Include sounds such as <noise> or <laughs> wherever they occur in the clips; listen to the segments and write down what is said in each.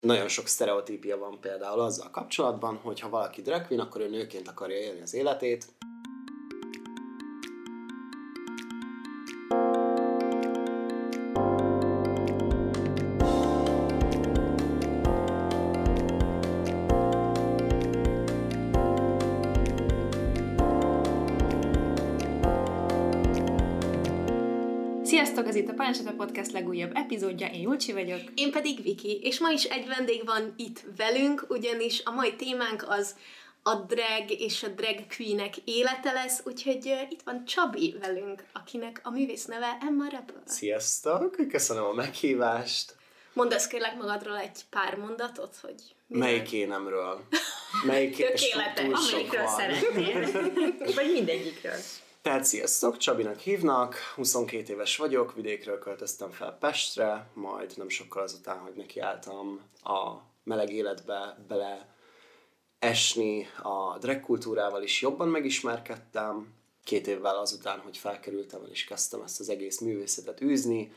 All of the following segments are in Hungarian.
Nagyon sok sztereotípia van például azzal kapcsolatban, hogy ha valaki drag queen, akkor ő nőként akarja élni az életét, Sziasztok, ez a Podcast legújabb epizódja, én Julcsi vagyok. Én pedig Viki, és ma is egy vendég van itt velünk, ugyanis a mai témánk az a drag és a drag queenek élete lesz, úgyhogy uh, itt van Csabi velünk, akinek a művész neve Emma Rebel. Sziasztok, köszönöm a meghívást. Mondasz kérlek magadról egy pár mondatot, hogy... Melyik énemről? Melyik <laughs> Tökéletes, amelyikről szeretnél. <laughs> Vagy mindegyikről. Tehát sziasztok, Csabinak hívnak, 22 éves vagyok, vidékről költöztem fel Pestre, majd nem sokkal azután, hogy nekiálltam a meleg életbe bele esni a drag kultúrával is jobban megismerkedtem. Két évvel azután, hogy felkerültem, el is kezdtem ezt az egész művészetet űzni.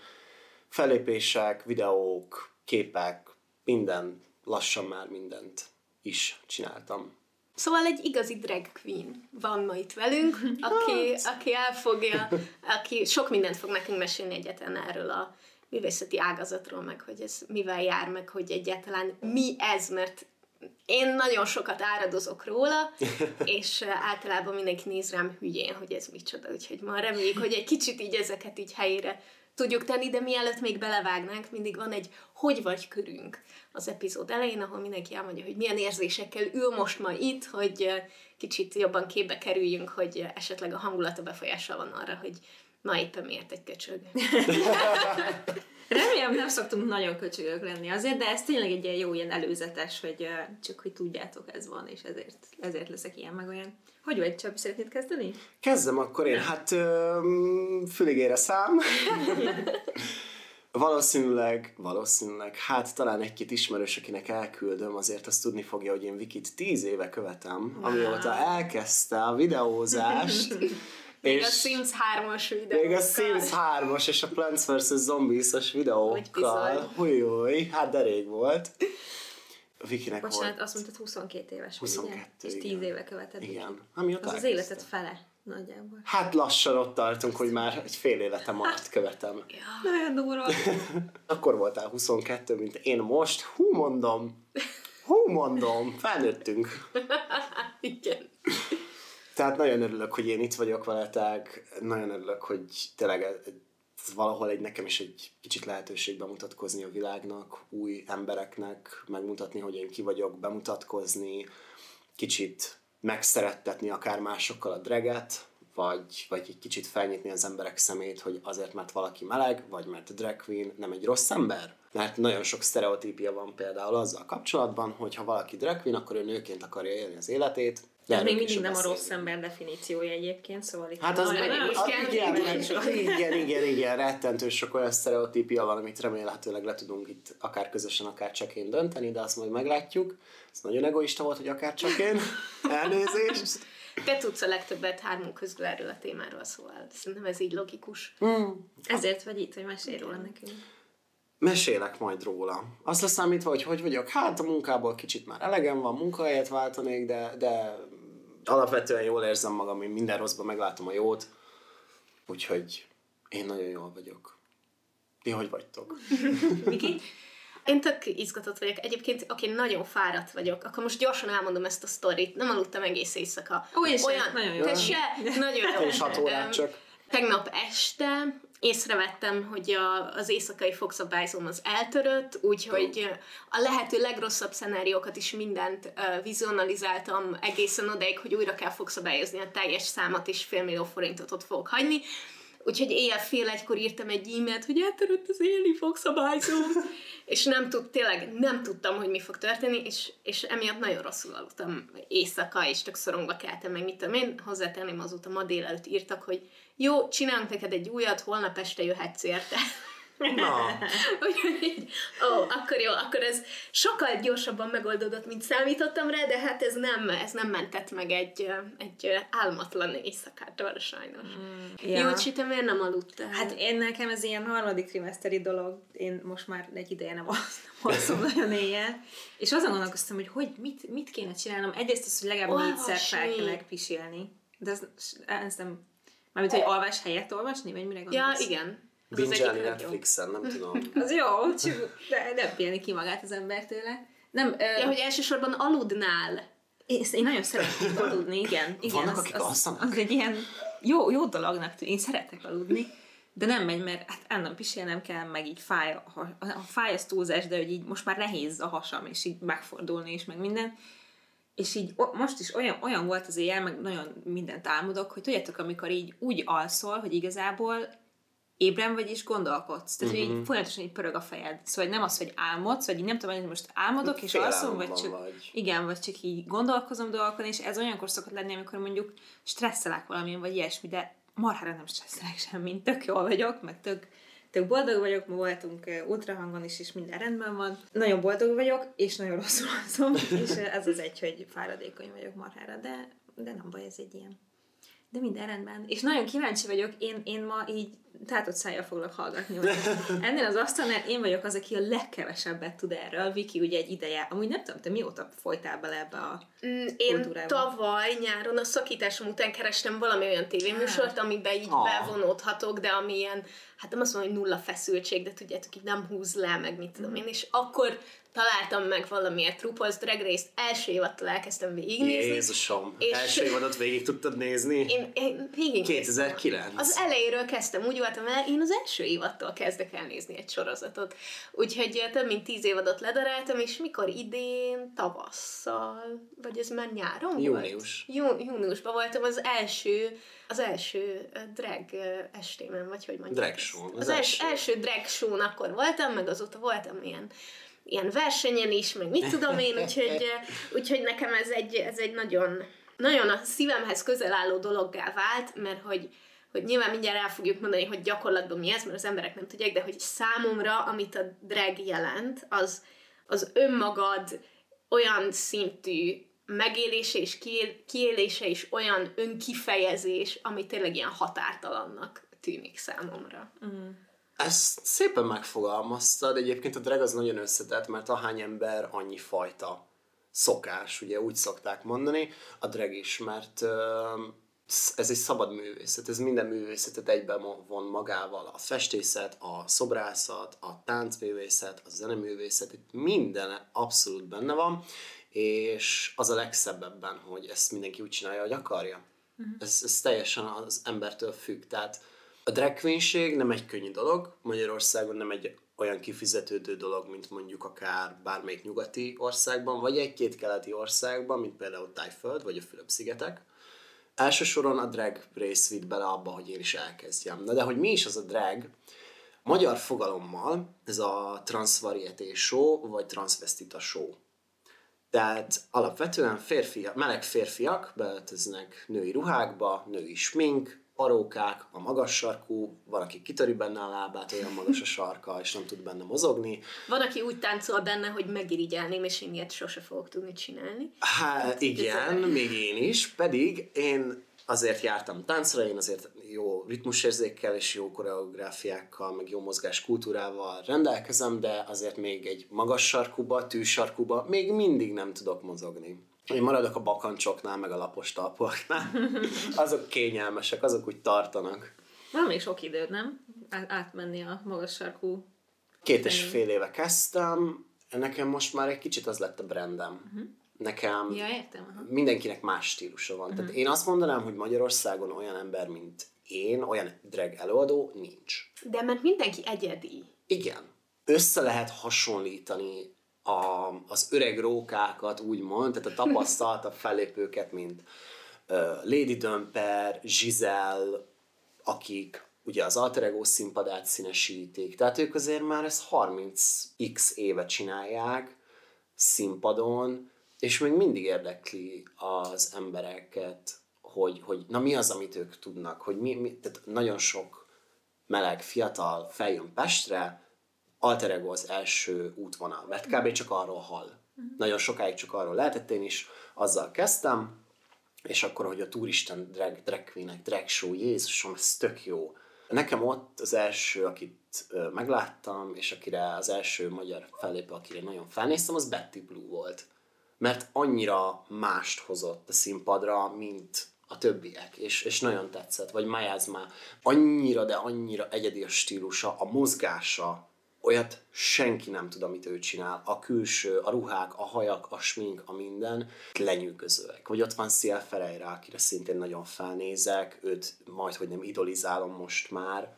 Fellépések, videók, képek, minden, lassan már mindent is csináltam. Szóval egy igazi drag queen van ma itt velünk, aki, Hát. aki elfogja, aki sok mindent fog nekünk mesélni egyetlen erről a művészeti ágazatról, meg hogy ez mivel jár, meg hogy egyáltalán mi ez, mert én nagyon sokat áradozok róla, <laughs> és eh, általában mindenki néz rám hülyén, hogy ez micsoda, úgyhogy ma reméljük, hogy egy kicsit így ezeket így helyére tudjuk tenni, de mielőtt még belevágnánk, mindig van egy hogy vagy körünk az epizód elején, ahol mindenki elmondja, hogy milyen érzésekkel ül most ma itt, hogy kicsit jobban képbe kerüljünk, hogy esetleg a hangulata befolyással van arra, hogy ma éppen miért egy köcsög. <laughs> Remélem nem szoktunk nagyon köcsögök lenni azért, de ez tényleg egy ilyen jó ilyen előzetes, hogy uh, csak hogy tudjátok ez van, és ezért, ezért leszek ilyen meg olyan. Hogy vagy, Csabi, szeretnéd kezdeni? Kezdem akkor én. Hát füligére szám. <laughs> valószínűleg, valószínűleg, hát talán egy-két ismerős, akinek elküldöm, azért azt tudni fogja, hogy én Vikit tíz éve követem, wow. amióta elkezdte a videózást. <laughs> Még a Sims 3-as videókkal. Még a Sims 3-as és a Plants vs. Zombies-os videókkal. Hújjúj, hát de rég volt. Vikinek Bocsánat, volt. azt mondtad 22 éves 22, vagy, ugye? És 10 igen. éve követed. Igen. Amióta Az az életed fele nagyjából. Hát lassan ott tartunk, hogy már egy fél életem alatt követem. <laughs> Nagyon durva. <laughs> Akkor voltál 22, mint én most. Hú, mondom. Hú, mondom. Felnőttünk. <laughs> Igen. Tehát nagyon örülök, hogy én itt vagyok veletek. Nagyon örülök, hogy tényleg ez valahol egy nekem is egy kicsit lehetőség bemutatkozni a világnak, új embereknek, megmutatni, hogy én ki vagyok, bemutatkozni, kicsit megszerettetni akár másokkal a dreget, vagy, vagy egy kicsit felnyitni az emberek szemét, hogy azért, mert valaki meleg, vagy mert drag queen nem egy rossz ember. Mert nagyon sok sztereotípia van például azzal kapcsolatban, hogy ha valaki drag queen, akkor ő nőként akarja élni az életét. Ez még mindig nem a rossz ember definíciója egyébként, szóval itt Hát az meg, nem is kell igen, igen, igen, igen, rettentő sok olyan sztereotípia van, amit remélhetőleg le tudunk itt akár közösen, akár csak én dönteni, de azt majd meglátjuk. Ez nagyon egoista volt, hogy akár csak én. Elnézést. Te tudsz a legtöbbet hármunk közül erről a témáról, szóval szerintem ez így logikus. Ezért vagy itt, hogy mesélj róla nekünk. Mesélek majd róla. Azt leszámítva, hogy hogy vagyok, hát a munkából kicsit már elegem van, munkahelyet váltanék, de, de alapvetően jól érzem magam, én minden rosszban meglátom a jót, úgyhogy én nagyon jól vagyok. Ti hogy vagytok? <laughs> Miki? Én tök izgatott vagyok. Egyébként, aki nagyon fáradt vagyok, akkor most gyorsan elmondom ezt a sztorit. Nem aludtam egész éjszaka. Ó, én sem. Nagyon jó. Te se? Nagyon jó. Én is hat órát csak. Tegnap este észrevettem, hogy a, az éjszakai fogszabályzóm az eltörött, úgyhogy a lehető legrosszabb szenáriókat is mindent uh, vizionalizáltam egészen odaig, hogy újra kell fogszabályozni a teljes számot, és fél millió forintot ott fogok hagyni. Úgyhogy éjjel fél egykor írtam egy e-mailt, hogy eltörött az éli fogszabályzóm, és nem tud, tényleg nem tudtam, hogy mi fog történni, és, és emiatt nagyon rosszul aludtam éjszaka, és tök szorongva keltem meg, mit tudom én, hozzátenném azóta ma délelőtt írtak, hogy jó, csinálunk neked egy újat, holnap este jöhetsz érte. Na, <laughs> Úgyhogy így, ó, akkor jó, akkor ez sokkal gyorsabban megoldódott, mint számítottam rá, de hát ez nem, ez nem mentett meg egy, egy álmatlan éjszakától sajnos. Mm. Ja. Jó, Csi, te miért nem aludtál? Hát én nekem ez ilyen harmadik trimeszteri dolog, én most már egy ideje nem alszom, <laughs> nagyon éjjel, és azon gondolkoztam, hogy, hogy mit, mit kéne csinálnom. Egyrészt az, hogy legalább Olvasni. négyszer fel kellene pisilni, de ez, ez nem, mármint, hogy alvás helyett olvasni, vagy mire ja, gondolsz? igen. Az az binge egyik legjobb. Netflixen, nem tudom. <laughs> Az jó, csak de nem pihenni ki magát az ember tőle. Nem, ö, Ja, hogy elsősorban aludnál. én, én nagyon szeretek aludni, igen. igen Vannak, az, akik az, alszanak? az, egy ilyen jó, jó dolognak tűnik, én szeretek aludni, de nem megy, mert hát állandóan pisilnem kell, meg így fáj, a, ha- a fáj az túlzás, de hogy így most már nehéz a hasam, és így megfordulni is, meg minden. És így o- most is olyan, olyan volt az éjjel, meg nagyon mindent álmodok, hogy tudjátok, amikor így úgy alszol, hogy igazából ébren vagy és gondolkodsz. Tehát, hogy így folyamatosan így pörög a fejed. Szóval nem az, hogy álmodsz, vagy így nem tudom, hogy most álmodok és alszom, vagy csak, vagy. igen, vagy csak így gondolkozom dolgokon, és ez olyankor szokott lenni, amikor mondjuk stresszelek valamin, vagy ilyesmi, de marhára nem stresszelek semmit, tök jól vagyok, meg tök, tök boldog vagyok, ma voltunk ultrahangon is, és minden rendben van. Nagyon boldog vagyok, és nagyon rosszul alszom, <laughs> és ez az egy, hogy fáradékony vagyok marhára, de, de nem baj, ez egy ilyen. De minden rendben. És nagyon kíváncsi vagyok, én, én ma így tátott szájjal foglak hallgatni. hogy Ennél az asztalnál én vagyok az, aki a legkevesebbet tud erről. Viki ugye egy ideje. Amúgy nem tudom, te mióta folytál bele ebbe a... Mm, Én kultúrában. tavaly nyáron a szakításom után kerestem valami olyan tévéműsort, amiben így Ah. bevonódhatok, de ami ilyen, hát nem azt mondom, hogy nulla feszültség, de tudjátok, így nem húz le, meg mit tudom én, és akkor találtam meg valamiért RuPaul's Drag Race-t, első évattól elkezdtem végignézni. Jézusom, És- első évadot végig tudtad nézni? Én, én végig 2009. Az elejéről kezdtem, úgy voltam el, én az első évattól kezdek el nézni egy sorozatot. Úgyhogy több mint tíz évadot ledaráltam, és mikor idén, tavasszal, vagy ez már nyáron Június. volt? Jú, júniusban voltam az első, az első drag estémen, vagy hogy mondják. Drag ezt? show-n, Az, az első. első drag show akkor voltam, meg azóta voltam ilyen ilyen versenyen is, meg mit tudom én, úgyhogy, úgyhogy nekem ez egy, ez egy nagyon, nagyon a szívemhez közel álló dologgá vált, mert hogy, hogy nyilván mindjárt el fogjuk mondani, hogy gyakorlatban mi ez, mert az emberek nem tudják, de hogy számomra, amit a drag jelent, az, az önmagad olyan szintű megélése és kiél- kiélése és olyan önkifejezés, ami tényleg ilyen határtalannak tűnik számomra. Ezt szépen megfogalmaztad, egyébként a drag az nagyon összetett, mert ahány ember, annyi fajta szokás, ugye úgy szokták mondani, a drag is, mert ez egy szabad művészet, ez minden művészetet egyben von magával, a festészet, a szobrászat, a táncművészet, a zeneművészet, itt minden abszolút benne van, és az a legszebb ebben, hogy ezt mindenki úgy csinálja, hogy akarja. Ez, ez teljesen az embertől függ, tehát a drag nem egy könnyű dolog, Magyarországon nem egy olyan kifizetődő dolog, mint mondjuk akár bármelyik nyugati országban, vagy egy-két keleti országban, mint például Tájföld, vagy a Fülöp-szigetek. Elsősoron a drag rész vitt bele abba, hogy én is elkezdjem. Na de hogy mi is az a drag? Magyar fogalommal ez a transvarieté show, vagy transvestita show. Tehát alapvetően férfiak, meleg férfiak beöltöznek női ruhákba, női smink, parókák, a magas sarkú, van, aki kitöri benne a lábát, olyan magas a sarka, és nem tud benne mozogni. Van, aki úgy táncol benne, hogy megirigyelném, és én ilyet sose fogok tudni csinálni. Hát igen, még én is, pedig én azért jártam táncra, én azért jó ritmusérzékkel és jó koreográfiákkal, meg jó mozgás kultúrával rendelkezem, de azért még egy magas sarkuba, tűsarkuba még mindig nem tudok mozogni. Én maradok a bakancsoknál, meg a lapos talpaknál. <laughs> Azok kényelmesek, azok úgy tartanak. Van még sok időd, nem? Át- átmenni a magas sarkú. Két és fél éve kezdtem, nekem most már egy kicsit az lett a brandem. Uh-huh. Nekem Ja, értem. Aha. mindenkinek más stílusa van. Tehát én azt mondanám, hogy Magyarországon olyan ember, mint én, olyan drag előadó nincs. De mert mindenki egyedi. Igen. Össze lehet hasonlítani a, az öreg rókákat, úgymond, tehát a tapasztaltabb <laughs> fellépőket, mint uh, Lady Dömper, Giselle, akik ugye az Alter Ego színpadát színesítik. Tehát ők azért már ezt 30x éve csinálják színpadon, és még mindig érdekli az embereket, hogy, hogy na mi az, amit ők tudnak, hogy mi, mi tehát nagyon sok meleg, fiatal feljön Pestre, alter ego az első útvonal, mert kb. csak arról hall. Nagyon sokáig csak arról lehetett, én is azzal kezdtem, és akkor, hogy a turisten drag, drag queen drag show, Jézusom, ez tök jó. Nekem ott az első, akit megláttam, és akire az első magyar fellépő, akire nagyon felnéztem, az Betty Blue volt. Mert annyira mást hozott a színpadra, mint a többiek, és, és nagyon tetszett. Vagy Miasma, annyira, de annyira egyedi a stílusa, a mozgása, olyat senki nem tud, amit ő csinál. A külső, a ruhák, a hajak, a smink, a minden lenyűgözőek. Vagy ott van Szél Ferreira, akire szintén nagyon felnézek, őt majd, hogy nem idolizálom most már.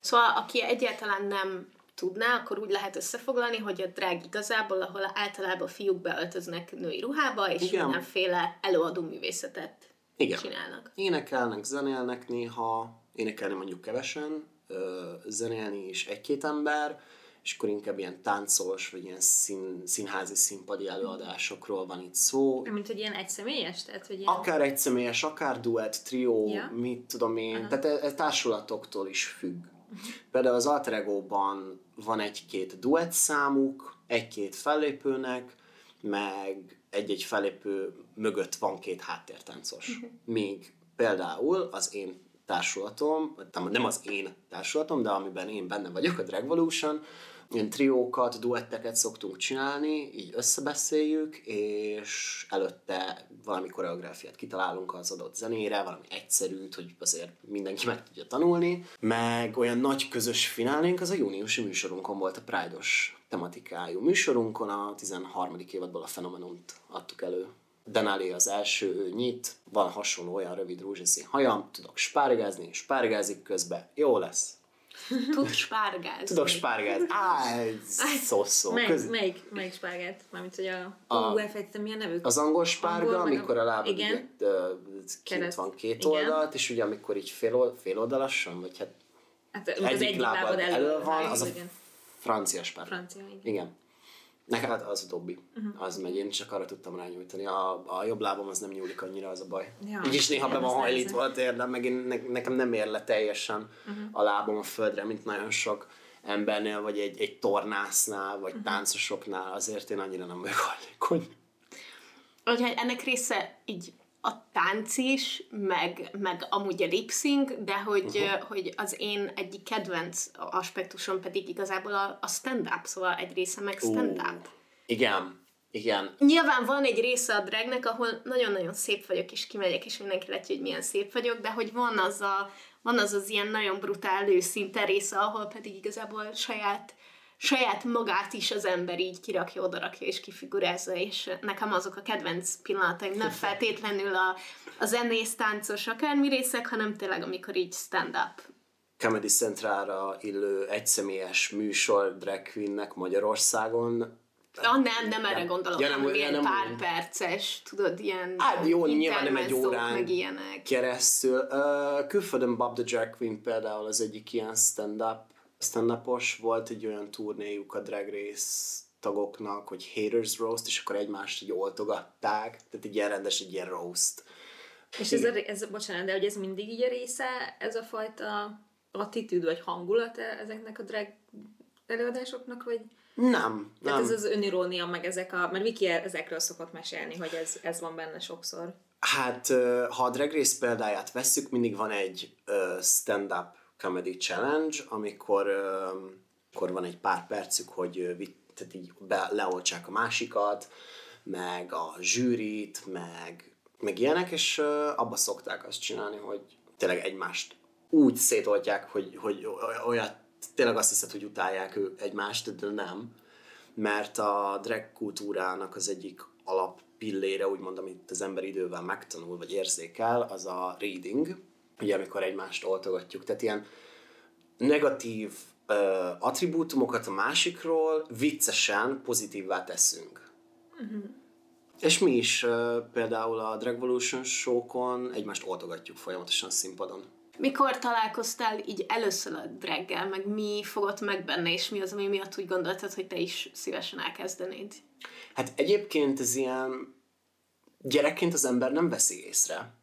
Szóval, aki egyáltalán nem tudná, akkor úgy lehet összefoglalni, hogy a drag igazából, ahol általában fiúk beöltöznek női ruhába, és Igen. mindenféle előadó művészetet Igen. csinálnak. Énekelnek, zenélnek néha, énekelni mondjuk kevesen, zenélni is egy-két ember, és akkor inkább ilyen táncos, vagy ilyen szín, színházi színpadi előadásokról van itt szó. Mint hogy ilyen egyszemélyes? Tehát, hogy ilyen... Akár egyszemélyes, akár duett, trió, Ja. mit tudom én, tehát ez, ez társulatoktól is függ. Például az Alter Ego-ban van egy-két duett számuk, egy-két fellépőnek, meg egy-egy fellépő mögött van két háttértáncos. <laughs> Míg például az én társulatom, nem- nem az én társulatom, de amiben én benne vagyok, a Dragvolution, ilyen triókat, duetteket szoktunk csinálni, így összebeszéljük, és előtte valami koreográfiát kitalálunk az adott zenére, valami egyszerűt, hogy azért mindenki meg tudja tanulni. Meg olyan nagy közös finálénk az a júniusi műsorunkon volt a Pride-os tematikájú műsorunkon, a 13. évadból a Phenomenunt adtuk elő. Denali az első, ő nyit, van hasonló olyan rövid rózsaszín hajam, tudok spárgázni, spárgázik közben, jó lesz. <laughs> Tud spárgázni. Tudok spárgázni. Á, ez szó szó. Melyik, Köz... melyik, melyik spárgát? Mármint, hogy a... A- elfejtettem, mi a nevük? Az angol spárga, Angol, meg a- amikor a lábad igen. ugye, kint Kereszt. van két Igen. oldalt, és ugye amikor így fél, fél oldalasan, vagy hát Hát, az egyik, egyik lábad, lábad elő, elő van, az a igen. francia spárga. Francia, igen. Igen. Nekem hát az a Dobby. Mhm. Uh-huh. Az megy, én csak arra tudtam rányújtani. A, a jobb lábam az nem nyúlik annyira, az a baj. Ja, Így is néha be van hajlítva a térdem, meg én, ne, nekem nem ér le teljesen uh-huh. a lábam a földre, mint nagyon sok embernél, vagy egy, egy tornásznál, vagy uh-huh. táncosoknál, azért én annyira nem vagyok hajlékony. Úgyhogy ennek része így a tánc is, meg, meg amúgy a lip-sync, de hogy, uh-huh. hogy az én egyik kedvenc aspektusom pedig igazából a, a stand-up, szóval egy része meg stand-up. Igen, igen. Nyilván van egy része a dragnek, ahol nagyon-nagyon szép vagyok, és kimegyek, és mindenki látja, hogy milyen szép vagyok, de hogy van az a, van az, az ilyen nagyon brutál őszinte része, ahol pedig igazából saját saját magát is az ember így kirakja, odarakja és kifigurázza, és nekem azok a kedvenc pillanataim nem feltétlenül a, a zenész, táncos, akármi részek, hanem tényleg amikor így stand-up. Comedy Centralra illő egyszemélyes műsor drag queennek Magyarországon. Ah, nem, nem erre gondolok, Ja, ja, nem, hanem ja, ilyen nem pár úgy. perces, tudod, ilyen Hát jó, nyilván nem egy órán meg ilyenek. keresztül. Uh, külföldön Bob the Drag Queen például az egyik ilyen stand-up, stand-upos volt egy olyan turnéjuk a Drag Race tagoknak, hogy Haters Roast, és akkor egymást így oltogatták. Tehát egy ilyen rendes, egy ilyen roast. És ez, a, ez, bocsánat, de hogy ez mindig így a része, ez a fajta attitűd vagy hangulat ezeknek a drag előadásoknak, vagy Nem, nem. ez az önirónia, meg ezek a... Mert Viki ezekről szokott mesélni, hogy ez, ez van benne sokszor. Hát, ha a Drag Race példáját vesszük, mindig van egy stand-up comedy challenge, amikor, akkor van egy pár percük, hogy tehát így be, leoltsák a másikat, meg a zsűrit, meg, meg ilyenek, és abba szokták azt csinálni, hogy tényleg egymást úgy szétoltják, hogy, hogy olyat, tényleg azt hiszed, hogy utálják ő egymást, de nem. Mert a drag kultúrának az egyik alap pillére, úgymond, amit az ember idővel megtanul, vagy érzékel, az a reading, ugye amikor egymást oltogatjuk, tehát ilyen negatív uh, attribútumokat a másikról viccesen pozitívvá teszünk. És mi is uh, például a Dragvolution show-kon egymást oltogatjuk folyamatosan színpadon. Mikor találkoztál így először a draggel, meg mi fogott meg benne, és mi az, ami miatt úgy gondoltad, hogy te is szívesen elkezdenéd? Hát egyébként ez ilyen gyerekként az ember nem veszi észre.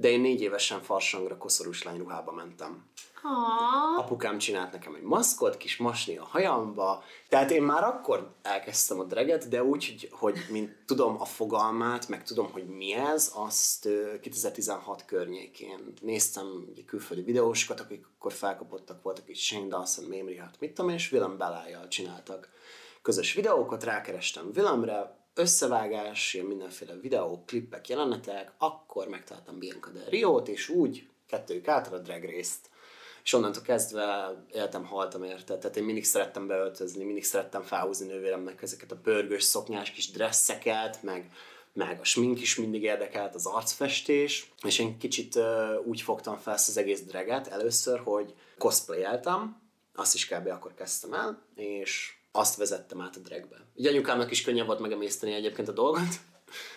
De én négy évesen farsangra koszorús lányruhába mentem. Aww. Apukám csinált nekem egy maszkot, kis masni a hajamba, tehát én már akkor elkezdtem a dreget, de úgy, hogy, hogy mint tudom a fogalmát, meg tudom, hogy mi ez, azt 2016 környékén néztem ugye, külföldi videósokat, akik akkor felkapottak voltak, így Shane Dawson, Mémri, hát mit tudom és Willem Belájjal csináltak közös videókat, rákerestem Willemre, összevágás, ilyen mindenféle videók, klippek, jelenetek, akkor megtaláltam Bianca Del Rio-t, és úgy kettőjük által a drag részt és onnantól kezdve éltem, haltam érte. Tehát én mindig szerettem beöltözni, mindig szerettem felhúzni nővéremnek ezeket a pörgős szoknyás kis dresszeket, meg, meg a smink is mindig érdekelt, az arcfestés, és én kicsit uh, úgy fogtam fel ezt az egész dreget először, hogy cosplayeltem, azt is kb. akkor kezdtem el, és azt vezettem át a dragbe. Ugye anyukámnak is könnyebb volt megemészteni egyébként a dolgot,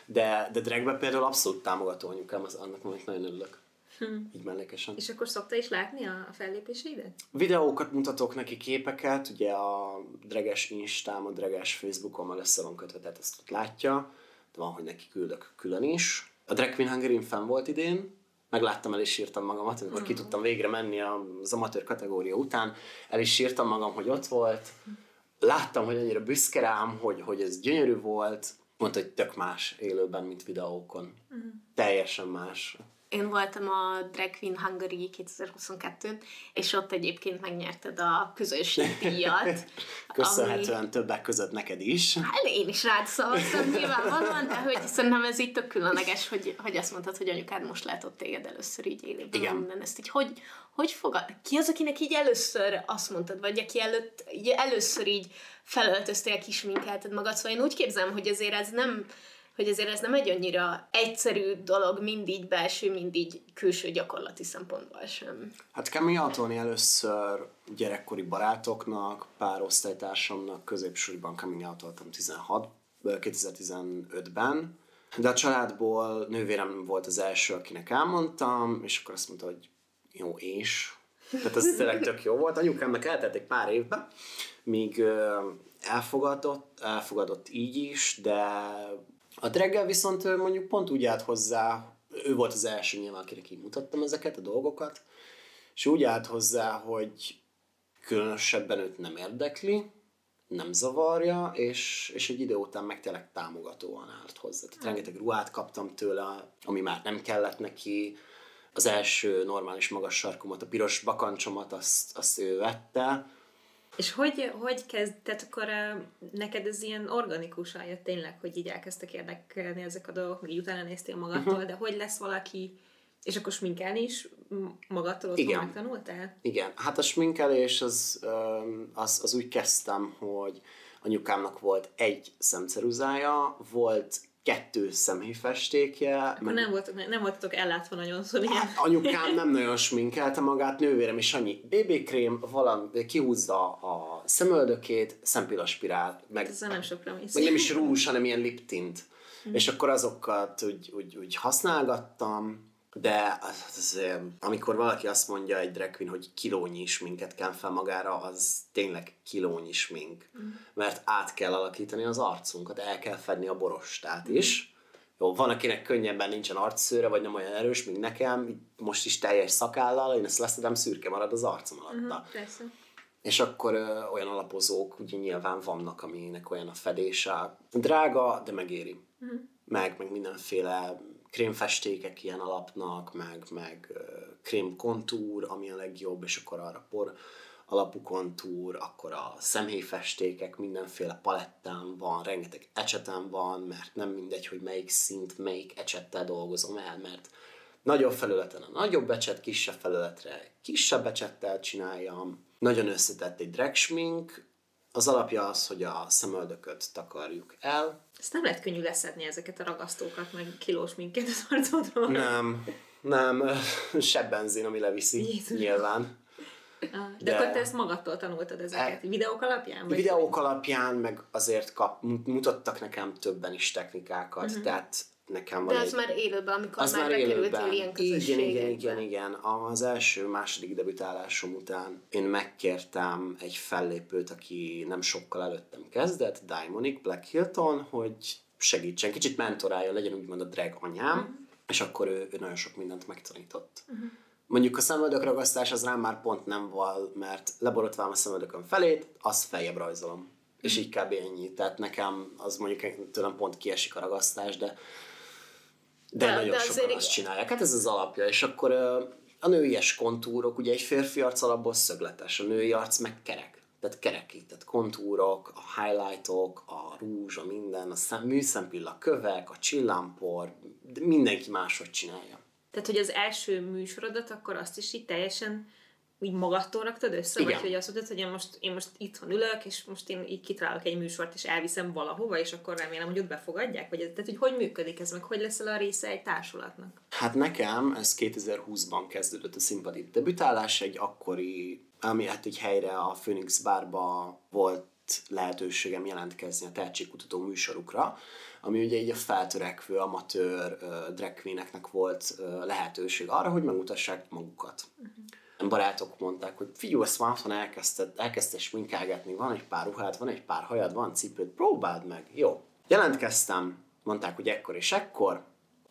de, de dragbe például abszolút támogató anyukám, az, annak majd nagyon örülök. Hmm. Így mellékesen. És akkor szokta is látni a, fellépéseidet? Videókat mutatok neki, képeket, ugye a dreges Instám, a dreges Facebookon már össze van kötve, tehát ezt ott látja, de van, hogy neki küldök külön is. A Drag Queen Hungary fenn volt idén, megláttam, el is írtam magamat, amikor mm. ki tudtam végre menni az amatőr kategória után, el is írtam magam, hogy ott volt, láttam, hogy annyira büszke rám, hogy, hogy ez gyönyörű volt, mondta, hogy tök más élőben, mint videókon. Mm. Teljesen más. Én voltam a Drag Queen Hungary 2022-n, és ott egyébként megnyerted a közösség díjat. <laughs> Köszönhetően ami... többek között neked is. Hát én is rád szavaztam nyilvánvalóan, de hogy szerintem ez így tök különleges, hogy, hogy azt mondtad, hogy anyukád most látott téged először így élőben. Igen. Minden ezt így hogy, hogy fogad? Ki az, akinek így először azt mondtad, vagy aki előtt, így először így felöltöztél, kisminkelted magad, szóval én úgy képzelem, hogy azért ez nem, hogy azért ez nem egy annyira egyszerű dolog, mindig belső, mindig külső gyakorlati szempontból sem. Hát Kemi Antoni először gyerekkori barátoknak, pár osztálytársamnak középsúlyban coming out 16 2015-ben, de a családból nővérem volt az első, akinek elmondtam, és akkor azt mondta, hogy jó, és? Tehát ez tényleg tök jó volt. Anyukámnak eltelt egy pár évben, míg elfogadott, elfogadott így is, de a Dreggel viszont mondjuk pont úgy állt hozzá, ő volt az első nyilván, akinek így mutattam ezeket a dolgokat, és úgy állt hozzá, hogy különösebben őt nem érdekli, nem zavarja, és, és egy idő után meg tényleg támogatóan állt hozzá. Tehát rengeteg ruhát kaptam tőle, ami már nem kellett neki. Az első normális magas sarkomat, a piros bakancsomat, azt, azt ő vette, és hogy, hogy kezd, tehát akkor neked ez ilyen organikusan jött tényleg, hogy így elkezdtek érdekelni ezek a dolgok, meg így utána néztél magadtól, uh-huh. de hogy lesz valaki, és akkor sminkelni is magadtól ott Igen. megtanultál? Igen, hát a sminkelés az, az, az úgy kezdtem, hogy anyukámnak volt egy szemceruzája, volt kettő szemhéjfestékje. Akkor meg... nem, volt, nem voltatok ellátva nagyon szóval ilyen. Hát, anyukám nem nagyon sminkelte magát, nővérem is annyi BB krém, valami, kihúzza a szemöldökét, szempillaspirál, meg, Ez nem sokra mész. Meg nem is rúzs, hanem ilyen lip tint. Mm. És akkor azokat úgy, úgy, úgy használgattam, de az, az, amikor valaki azt mondja egy drag queen, hogy kilónyi minket kell fel magára, az tényleg kilónyi smink. Mm. Mert át kell alakítani az arcunkat, el kell fedni a borostát mm. is. Jó, van, akinek könnyebben nincsen arcszőre, vagy nem olyan erős, mint nekem, most is teljes szakállal, én ezt leszedem, szürke marad az arcom alatta. Mm, És akkor ö, olyan alapozók ugye nyilván vannak, aminek olyan a fedése. Drága, de megéri. Mm. Meg, meg mindenféle krémfestékek ilyen alapnak, meg, meg krémkontúr, ami a legjobb, és akkor arra por alapú kontúr, akkor a szemhéjfestékek mindenféle palettán van, rengeteg ecsetem van, mert nem mindegy, hogy melyik szint, melyik ecsettel dolgozom el, mert nagyobb felületen a nagyobb ecset, kisebb felületre kisebb ecsettel csináljam. Nagyon összetett egy drag smink, az alapja az, hogy a szemöldököt takarjuk el. Ezt nem lehet könnyű leszedni ezeket a ragasztókat, meg kilós minket az arcodról. Nem, nem, <laughs> se benzin, ami leviszi, Jézus. nyilván. Ah, de, de akkor te ezt magadtól tanultad ezeket? E, videók alapján? Vagy videók alapján, meg azért kap, mutattak nekem többen is technikákat, uh-huh. tehát nekem van De az egy... már élőben, amikor az már, már bekerültél ilyen Igen, igen, igen, igen. Az első, második debütálásom után én megkértem egy fellépőt, aki nem sokkal előttem kezdett, Daimonik Black Hilton, hogy segítsen, kicsit mentorálja, legyen úgymond a drag anyám, mm. és akkor ő, ő nagyon sok mindent megtanított. Uh-huh. Mondjuk a szemöldökragasztás az rám már pont nem val, mert leborotválom a szemöldökön felét, azt feljebb rajzolom. Uh-huh. És így kb. ennyi. Tehát nekem az mondjuk tőlem pont kiesik a ragasztás, de de, de nagyon de sokan azt csinálják. Hát ez az alapja. És akkor a nőies kontúrok, ugye egy férfi arc alapból szögletes, a női arc meg kerek. Tehát kerekített kontúrok, a highlightok, a rúzs, a minden, a szem, műszempilla kövek, a csillámpor, mindenki máshogy csinálja. Tehát, hogy az első műsorodat, akkor azt is így teljesen úgy magadtól raktad össze? Igen. Vagy hogy azt mondtad, hogy én most, én most itthon ülök, és most én így kitalálok egy műsort, és elviszem valahova, és akkor remélem, hogy ott befogadják? Vagy ez, tehát, hogy hogy működik ez, meg hogy leszel a része egy társulatnak? Hát nekem ez 2020-ban kezdődött a színpadi debütálás, egy akkori, ami hát egy helyre a Phoenix Barba volt lehetőségem jelentkezni a tehetségkutató műsorukra, ami ugye így a feltörekvő amatőr uh, drag volt uh, lehetőség arra, hogy megmutassák magukat. Uh-huh barátok mondták, hogy figyelj, ezt már otthon elkezdted, elkezdted sminkálgatni, van egy pár ruhád, van egy pár hajad, van cipőd, próbáld meg. Jó. Jelentkeztem, mondták, hogy ekkor és ekkor,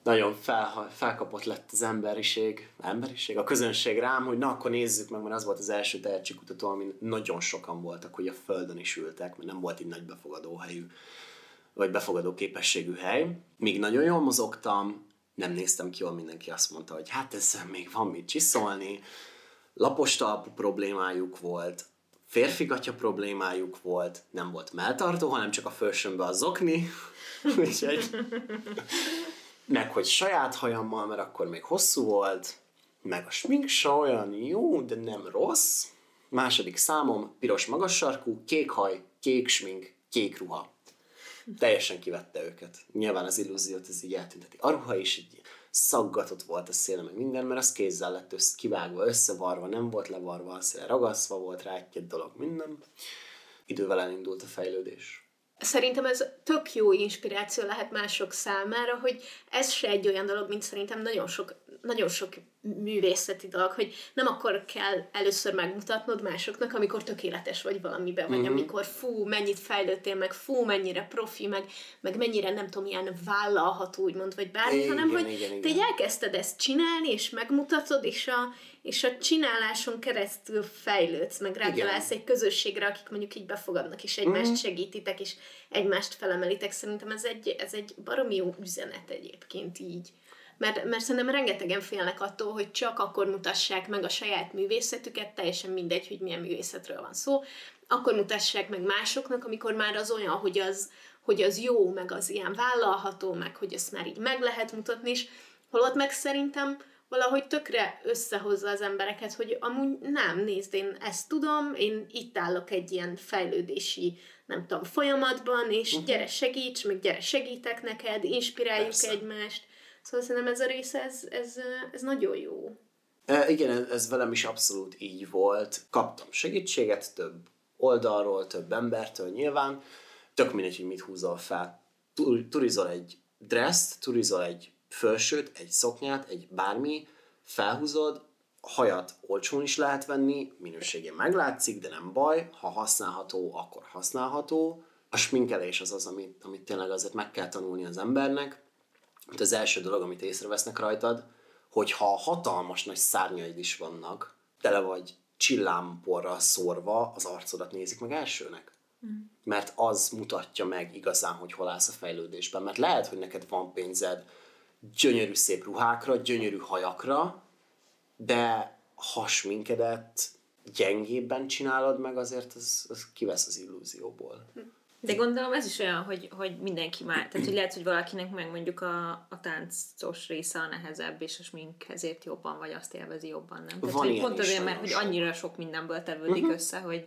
nagyon fel, felkapott lett az emberiség, emberiség, a közönség rám, hogy na akkor nézzük meg, mert az volt az első tehetségkutató, amin nagyon sokan voltak, hogy a földön is ültek, mert nem volt így nagy befogadó helyű, vagy befogadó képességű hely. Míg nagyon jól mozogtam, nem néztem ki, jól mindenki azt mondta, hogy hát ezzel még van mit csiszolni, lapos talpú problémájuk volt, férfigatya problémájuk volt, nem volt melltartó, hanem csak a fősömbe az zokni, <laughs> úgyhogy meg hogy saját hajammal, mert akkor még hosszú volt, meg a smink se olyan jó, de nem rossz. Második számom, piros magas sarkú, kék haj, kék smink, kék ruha. Teljesen kivette őket. Nyilván az illúziót ez így eltünteti. A ruha is egy szaggatott volt a széle, meg minden, mert az kézzel lett össze, kivágva, összevarva, nem volt levarva a széle, ragaszva volt rá egy dolog, minden. Idővel elindult a fejlődés. Szerintem ez tök jó inspiráció lehet mások számára, hogy ez se egy olyan dolog, mint szerintem nagyon sok, nagyon sok művészeti dolog, hogy nem akkor kell először megmutatnod másoknak, amikor tökéletes vagy valamiben, vagy mm-hmm. amikor fú, mennyit fejlődtél, meg fú, mennyire profi, meg, meg mennyire nem tudom, ilyen vállalható, úgymond, vagy bármi, igen, hanem hogy igen, te igen. elkezdted ezt csinálni, és megmutatod, és a, és a csináláson keresztül fejlődsz, meg rátalálsz egy közösségre, akik mondjuk így befogadnak, és egymást mm. segítitek, és egymást felemelitek. Szerintem ez egy, ez egy baromi jó üzenet egyébként így. Mert, mert szerintem rengetegen félnek attól, hogy csak akkor mutassák meg a saját művészetüket, teljesen mindegy, hogy milyen művészetről van szó, akkor mutassák meg másoknak, amikor már az olyan, hogy az, hogy az jó, meg az ilyen vállalható, meg hogy ezt már így meg lehet mutatni, és holott meg szerintem valahogy tökre összehozza az embereket, hogy amúgy nem, nézd, én ezt tudom, én itt állok egy ilyen fejlődési, nem tudom, folyamatban, és uh-huh. gyere segíts, meg gyere segítek neked, inspiráljuk Persze. egymást. Szóval szerintem ez a része, ez, ez, ez nagyon jó. E, igen, ez velem is abszolút így volt. Kaptam segítséget több oldalról, több embertől nyilván. Tök mindegy, hogy mit húzol fel. Turizol egy dresszt, turizol egy fölsőt, egy szoknyát, egy bármi, felhúzod, hajat olcsón is lehet venni, minőségén meglátszik, de nem baj, ha használható, akkor használható. A sminkelés az az, amit, amit tényleg azért meg kell tanulni az embernek. Mert az első dolog, amit észrevesznek rajtad, hogy ha hatalmas nagy szárnyaid is vannak, tele vagy csillámporral szórva, az arcodat nézik meg elsőnek. Mm. Mert az mutatja meg igazán, hogy hol állsz a fejlődésben. Mert lehet, hogy neked van pénzed, gyönyörű szép ruhákra, gyönyörű hajakra, de ha sminkedet gyengébben csinálod meg, azért az, az kivesz az illúzióból. De gondolom ez is olyan, hogy, hogy mindenki már, tehát hogy lehet, hogy valakinek meg mondjuk a, a táncos része a nehezebb, és a smink ezért jobban, vagy azt élvezi jobban, nem? Tehát, Van hogy pont azért, mert hogy annyira sok mindenből tevődik uh-huh. össze, hogy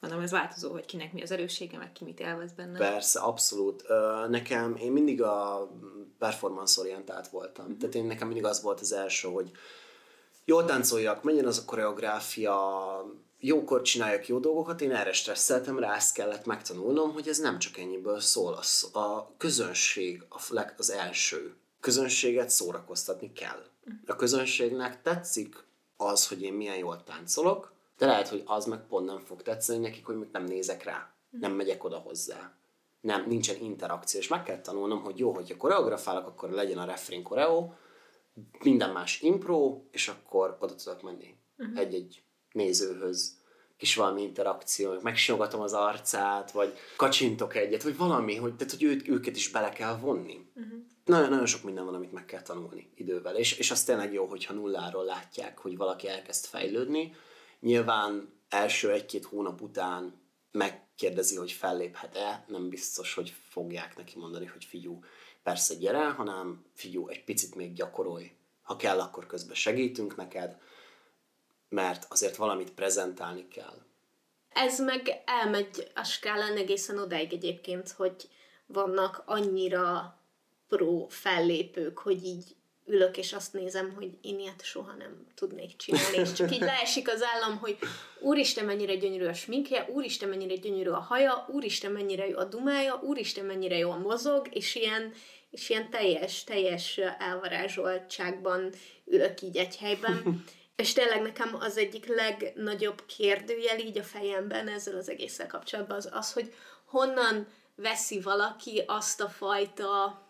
Mondom, ez változó, hogy kinek mi az erőssége, meg ki mit élvez benne. Persze, abszolút. Nekem, én mindig a performance-orientált voltam. Mm-hmm. Tehát én nekem mindig az volt az első, hogy jól táncoljak, menjen az a koreográfia, jókor csináljak jó dolgokat, én erre stresszeltem, rá ezt kellett megtanulnom, hogy ez nem csak ennyiből szól. A közönség az első. Közönséget szórakoztatni kell. A közönségnek tetszik az, hogy én milyen jól táncolok, de lehet, hogy az meg pont nem fog tetszeni nekik, hogy nem nézek rá, nem megyek oda hozzá. Nem, nincsen interakció, és meg kell tanulnom, hogy jó, hogyha koreografálok, akkor legyen a refrén koreó, minden más impro, és akkor oda tudok menni uh-huh. egy-egy nézőhöz, kis valami interakció, megsimogatom az arcát, vagy kacsintok egyet, vagy valami, hogy, tehát, hogy őt, őket is bele kell vonni. Uh-huh. Nagyon, nagyon sok minden van, amit meg kell tanulni idővel, és, és az tényleg jó, hogyha nulláról látják, hogy valaki elkezd fejlődni. Nyilván első egy-két hónap után megkérdezi, hogy felléphet-e, nem biztos, hogy fogják neki mondani, hogy figyú, persze gyere, hanem figyú, egy picit még gyakorolj. Ha kell, akkor közben segítünk neked, mert azért valamit prezentálni kell. Ez meg elmegy a skálán egészen odáig egyébként, hogy vannak annyira pro fellépők, hogy így ülök és azt nézem, hogy én ilyet soha nem tudnék csinálni, és csak így leesik az állam, hogy úristen mennyire gyönyörű a sminkje, úristen mennyire gyönyörű a haja, úristen mennyire jó a dumája, úristen mennyire jól mozog, és ilyen, és ilyen teljes, teljes elvarázsoltságban ülök így egy helyben. És tényleg nekem az egyik legnagyobb kérdőjel így a fejemben ezzel az egésszel kapcsolatban az az, hogy honnan veszi valaki azt a fajta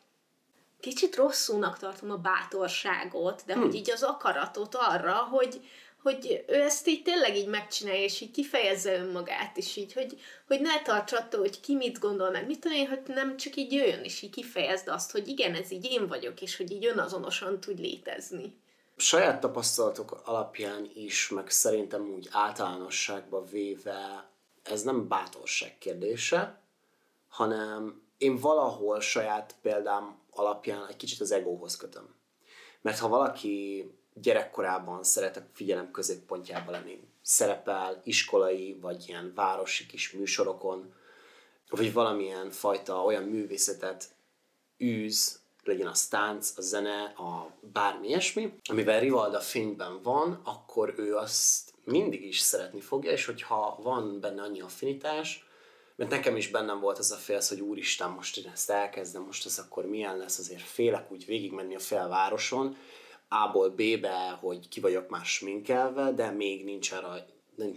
kicsit rosszúnak tartom a bátorságot, de hmm. hogy így az akaratot arra, hogy, hogy ő ezt így tényleg így megcsinálja, és így kifejezze önmagát, és így, hogy, hogy ne tarts attól, hogy ki mit gondol meg, mit tudom én, hogy nem csak így jöjjön, és így kifejezd azt, hogy igen, ez így én vagyok, és hogy így önazonosan tud létezni. Saját tapasztalatok alapján is, meg szerintem úgy általánosságban véve, ez nem bátorság kérdése, hanem én valahol saját példám alapján egy kicsit az egóhoz kötöm. Mert ha valaki gyerekkorában szeretek figyelem középpontjában lenni, szerepel iskolai vagy ilyen városi kis műsorokon, vagy valamilyen fajta olyan művészetet űz, legyen a tánc, a zene, a bármi ilyesmi, amivel Rivalda fényben van, akkor ő azt mindig is szeretni fogja, és hogyha van benne annyi affinitás, mert nekem is bennem volt az a félsz, hogy úristen, most én ezt elkezdem, most ez akkor milyen lesz, azért félek úgy végigmenni a félvároson, A-ból B-be, hogy ki vagyok már sminkelve, de még nincs arra,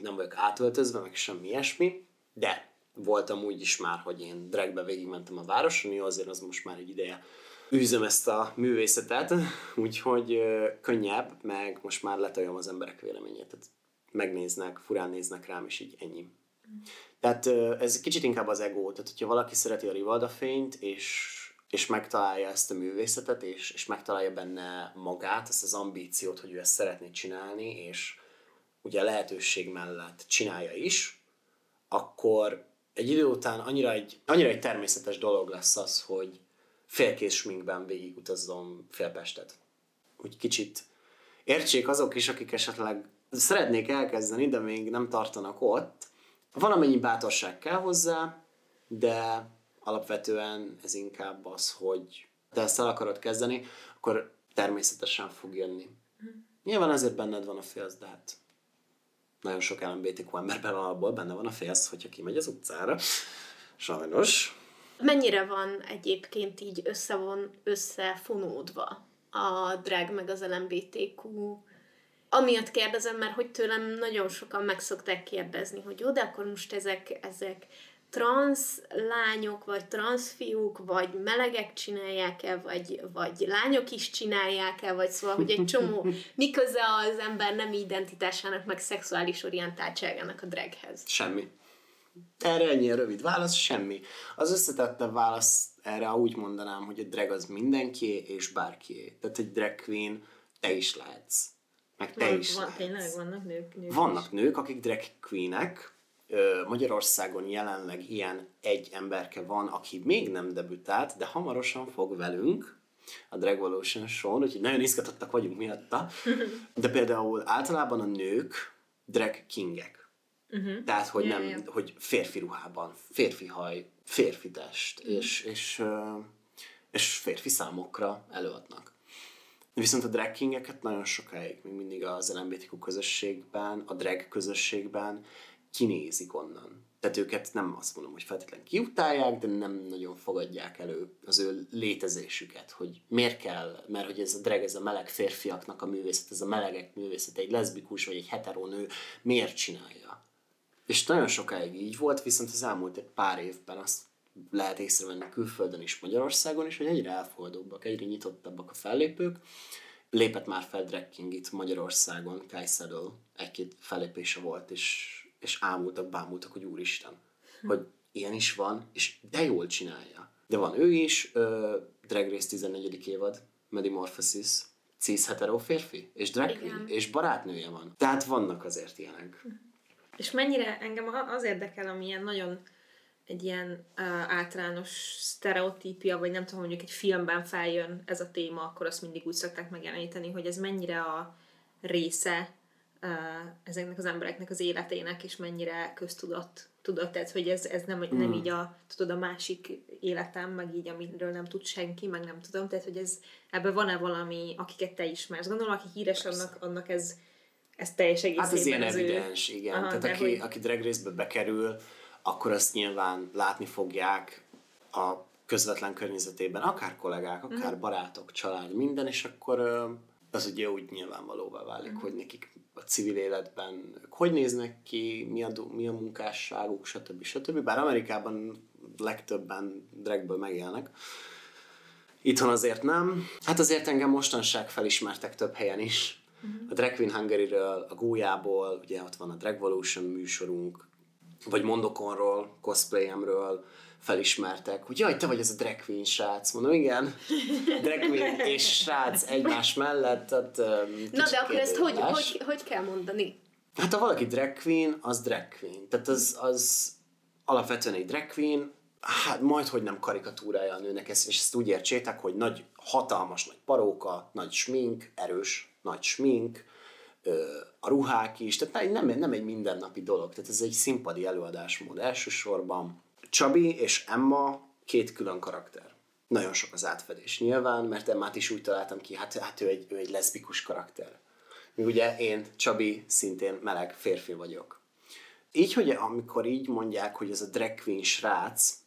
nem vagyok átöltözve, meg semmi ilyesmi, de voltam úgy is már, hogy én dragbe végigmentem a városon, jó, azért az most már egy ideje űzöm ezt a művészetet, úgyhogy könnyebb, meg most már letaljam az emberek véleményét, tehát megnéznek, furán néznek rám, és így ennyi. Tehát ez kicsit inkább az ego, tehát hogyha valaki szereti a Rivalda fényt, és, és megtalálja ezt a művészetet, és, és megtalálja benne magát, ezt az ambíciót, hogy ő ezt szeretné csinálni, és ugye a lehetőség mellett csinálja is, akkor egy idő után annyira egy, annyira egy természetes dolog lesz az, hogy félkész sminkben végigutazzom félpestet. Úgy kicsit értsék azok is, akik esetleg szeretnék elkezdeni, de még nem tartanak ott, Valamennyi bátorság kell hozzá, de alapvetően ez inkább az, hogy te ezt el akarod kezdeni, akkor természetesen fog jönni. Nyilván azért benned van a félsz, de hát nagyon sok LMBTQ emberben van abból, benne van a félsz, hogyha kimegy az utcára. Sajnos. Mennyire van egyébként így összevon, összefonódva a drag meg az LMBTQ amiatt kérdezem, mert hogy tőlem nagyon sokan meg szokták kérdezni, hogy jó, de akkor most ezek, ezek transz lányok, vagy transz fiúk, vagy melegek csinálják-e, vagy, vagy lányok is csinálják-e, vagy szóval, hogy egy csomó, <laughs> miköze az ember nem identitásának, meg szexuális orientáltságának a draghez. Semmi. Erre ennyi a rövid válasz, semmi. Az összetettebb válasz erre úgy mondanám, hogy a drag az mindenkié és bárkié. Tehát egy drag queen te is lehetsz meg te van, is van, Tényleg vannak nők, nők Vannak is. nők, akik drag queenek, Magyarországon jelenleg ilyen egy emberke van, aki még nem debütált, de hamarosan fog velünk a Drag Evolution show úgyhogy nagyon izgatottak vagyunk miatta. <laughs> De például általában a nők drag kingek. Uh-huh. Tehát, hogy yeah, nem, yeah. hogy férfi ruhában, férfi haj, férfi test, uh-huh. és, és, és férfi számokra előadnak. Viszont a drag kingeket nagyon sokáig, még mindig az LMBTQ közösségben, a drag közösségben kinézik onnan. Tehát őket nem azt mondom, hogy feltétlenül kiutálják, de nem nagyon fogadják elő az ő létezésüket, hogy miért kell, mert hogy ez a drag, ez a meleg férfiaknak a művészet, ez a melegek művészet, egy leszbikus vagy egy heteronő miért csinálja. És nagyon sokáig így volt, viszont az elmúlt egy pár évben azt lehet észrevenni külföldön is, Magyarországon is, hogy egyre elfogadóbbak, egyre nyitottabbak a fellépők, lépett már fel Drag King itt Magyarországon, Kai Saddle, egy-két fellépése volt, és, és ámultak, bámultak, hogy úristen, hm. hogy ilyen is van, és de jól csinálja. De van ő is, uh, Drag Race 14. évad, Medimorphosis, cis hetero férfi, és drag queen, és barátnője van. Tehát vannak azért ilyenek. És mennyire engem az érdekel, ami ilyen nagyon egy ilyen uh, általános sztereotípia, vagy nem tudom, mondjuk egy filmben feljön ez a téma, akkor azt mindig úgy szokták megjeleníteni, hogy ez mennyire a része uh, ezeknek az embereknek az életének, és mennyire köztudott tudod, tehát, hogy ez, ez nem, mm. nem így a, tudod, a másik életem, meg így, amiről nem tud senki, meg nem tudom, tehát, hogy ez, ebben van-e valami, akiket te ismersz? Gondolom, aki híres, annak, annak ez, ez teljes egészében Hát ez ilyen evidens, ő... igen. Aha, tehát aki, hogy... aki drag race bekerül, akkor azt nyilván látni fogják a közvetlen környezetében, akár kollégák, akár mm. barátok, család, minden, és akkor az ugye úgy nyilvánvalóvá válik, mm. hogy nekik a civil életben ők hogy néznek ki, mi a, mi a munkásságuk, stb. stb. Bár Amerikában legtöbben dragből megélnek. Itthon azért nem. Hát azért engem mostanság felismertek több helyen is. Uh-huh. A Drag Queen Hungary-ről, a Gólyából, ugye ott van a Dragvolution műsorunk, vagy Mondokonról, cosplayemről, felismertek, hogy jaj, te vagy ez a drag queen srác. Mondom, igen, drag queen és srác egymás mellett. Tehát, um, Na de akkor ezt hogy, hogy, hogy kell mondani? Hát ha valaki drag queen, az drag queen. Tehát az, az alapvetően egy drag queen, hát majd, hogy nem karikatúrája a nőnek, ezt, és ezt úgy értsétek, hogy nagy, hatalmas nagy paróka, nagy smink, erős nagy smink, a ruhák is, tehát nem, nem egy mindennapi dolog, tehát ez egy színpadi előadásmód elsősorban, Csabi és Emma két külön karakter. Nagyon sok az átfedés nyilván, mert Emmát is úgy találtam ki, hát, hát ő, egy, ő egy leszbikus karakter. Mi ugye én, Csabi, szintén meleg férfi vagyok. Így, hogy amikor így mondják, hogy ez a drag queen srác,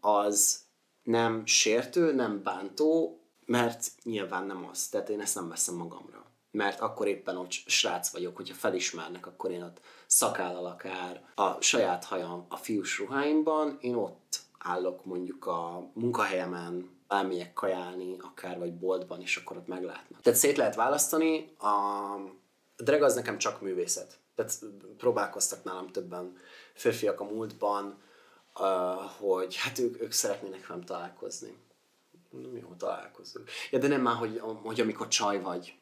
az nem sértő, nem bántó, mert nyilván nem az. Tehát én ezt nem veszem magamra. Mert akkor éppen ott srác vagyok, hogyha felismernek, akkor én ott szakállal akár a saját hajam a fiús ruháimban, én ott állok mondjuk a munkahelyemen, elmegyek kajálni, akár vagy boltban, és akkor ott meglátnak. Tehát szét lehet választani, a drag az nekem csak művészet. Tehát próbálkoztak nálam többen férfiak a múltban, hogy hát ők, ők szeretnének velem találkozni. Nem jó, találkozunk. Ja, de nem már, hogy, hogy amikor csaj vagy,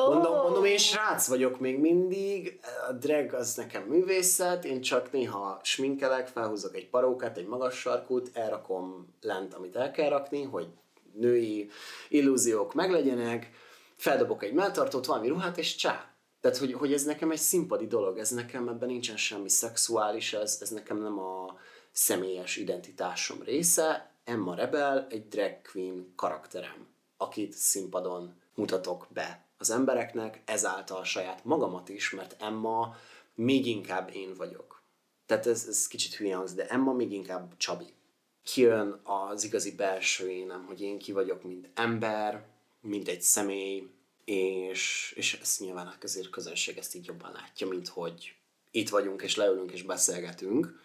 Oh. Mondom, mondom, én srác vagyok még mindig, a drag az nekem művészet, én csak néha sminkelek, felhúzok egy parókát, egy magas sarkút, elrakom lent, amit el kell rakni, hogy női illúziók meglegyenek, feldobok egy melltartót, valami ruhát, és csá. Tehát, hogy, hogy ez nekem egy színpadi dolog, ez nekem ebben nincsen semmi szexuális, ez, ez nekem nem a személyes identitásom része. Emma Rebel egy drag queen karakterem, akit színpadon mutatok be az embereknek, ezáltal saját magamat is, mert Emma még inkább én vagyok. Tehát ez, ez kicsit hülye hangzik, de Emma még inkább Csabi. Kijön az igazi belső énem, hogy én ki vagyok, mint ember, mint egy személy, és, és ezt nyilván a közönség ezt így jobban látja, mint hogy itt vagyunk, és leülünk, és beszélgetünk.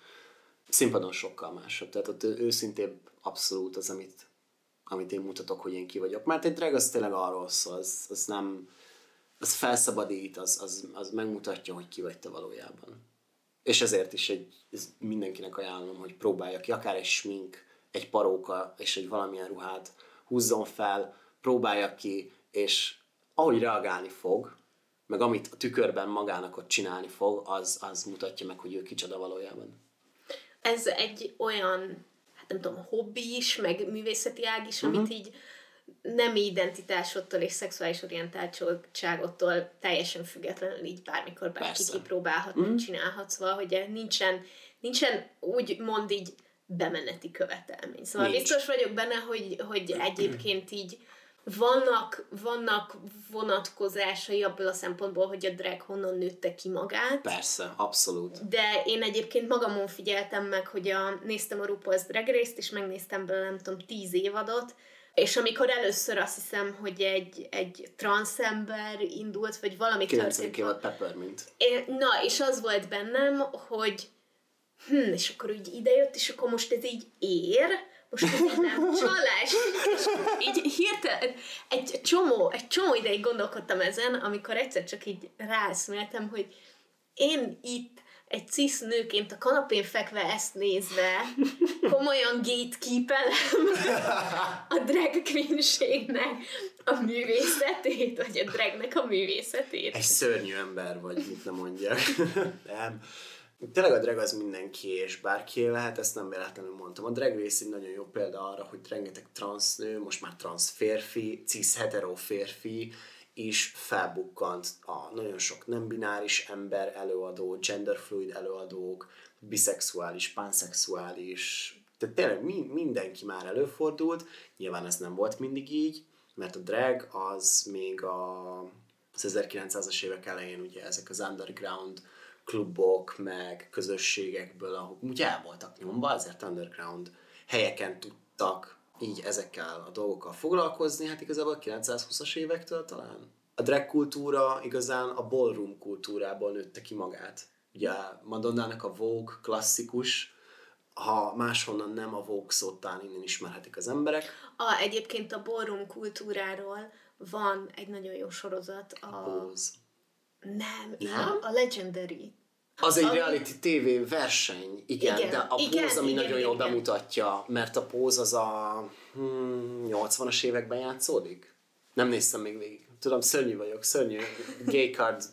Színpadon sokkal másabb. Tehát ott őszintébb abszolút az, amit, amit én mutatok, hogy én ki vagyok. Mert egy drag az tényleg arról szól, az, az nem, az felszabadít, az, az, az megmutatja, hogy ki vagy te valójában. És ezért is egy, ez mindenkinek ajánlom, hogy próbálja ki, akár egy smink, egy paróka és egy valamilyen ruhát húzzon fel, próbálja ki, és ahogy reagálni fog, meg amit a tükörben magának ott csinálni fog, az, az mutatja meg, hogy ő kicsoda valójában. Ez egy olyan nem tudom, hobbi is, meg művészeti ág is, uh-huh. amit így nem identitásottól és szexuális orientáltságottól teljesen függetlenül így bármikor bárki kipróbálhat, uh-huh. csinálhat, szóval, hogy nincsen, nincsen úgy mond így bemeneti követelmény. Szóval Nincs. biztos vagyok benne, hogy, hogy egyébként így vannak, vannak vonatkozásai abból a szempontból, hogy a drag honnan nőtte ki magát. Persze, abszolút. De én egyébként magamon figyeltem meg, hogy a, néztem a RuPaul's Drag Race-t, és megnéztem belőle, nem tudom, tíz évadot, és amikor először azt hiszem, hogy egy, egy transzember indult, vagy valami történt. volt Peppermint. Én, na, és az volt bennem, hogy hm, és akkor úgy idejött, és akkor most ez így ér, most ez nem <laughs> csalás, és így hirtelen, egy csomó, egy csomó ideig gondolkodtam ezen, amikor egyszer csak így ráeszméltem, hogy én itt egy cis nőként a kanapén fekve ezt nézve komolyan gatekeepelem a drag queenségnek a művészetét, vagy a dragnek a művészetét. Egy szörnyű ember vagy, mit nem mondjak. <laughs> nem. Tényleg a drag az mindenki és bárki lehet, ezt nem véletlenül mondtam. A drag race egy nagyon jó példa arra, hogy rengeteg transz nő, most már transz férfi, cis hetero férfi, is felbukkant a nagyon sok nem bináris ember előadó, genderfluid előadók, biszexuális, panszexuális, tehát tényleg mindenki már előfordult, nyilván ez nem volt mindig így, mert a drag az még a, az 1900-as évek elején ugye ezek az underground klubok, meg közösségekből, ahol ugye el voltak nyomva, ezért underground helyeken tudtak így ezekkel a dolgokkal foglalkozni, hát igazából a 920-as évektől talán. A drag kultúra igazán a ballroom kultúrából nőtte ki magát. Ugye Madonnának a Vogue klasszikus, ha máshonnan nem a Vogue szót talán innen ismerhetik az emberek. A, egyébként a ballroom kultúráról van egy nagyon jó sorozat. A, a Pose. Nem, nem, a Legendary. Az egy a... reality TV verseny, igen, igen de a igen, póz, ami igen, nagyon igen, jól igen. bemutatja, mert a póz az a hmm, 80-as években játszódik. Nem néztem még végig. Tudom, szörnyű vagyok, szörnyű. Gay card,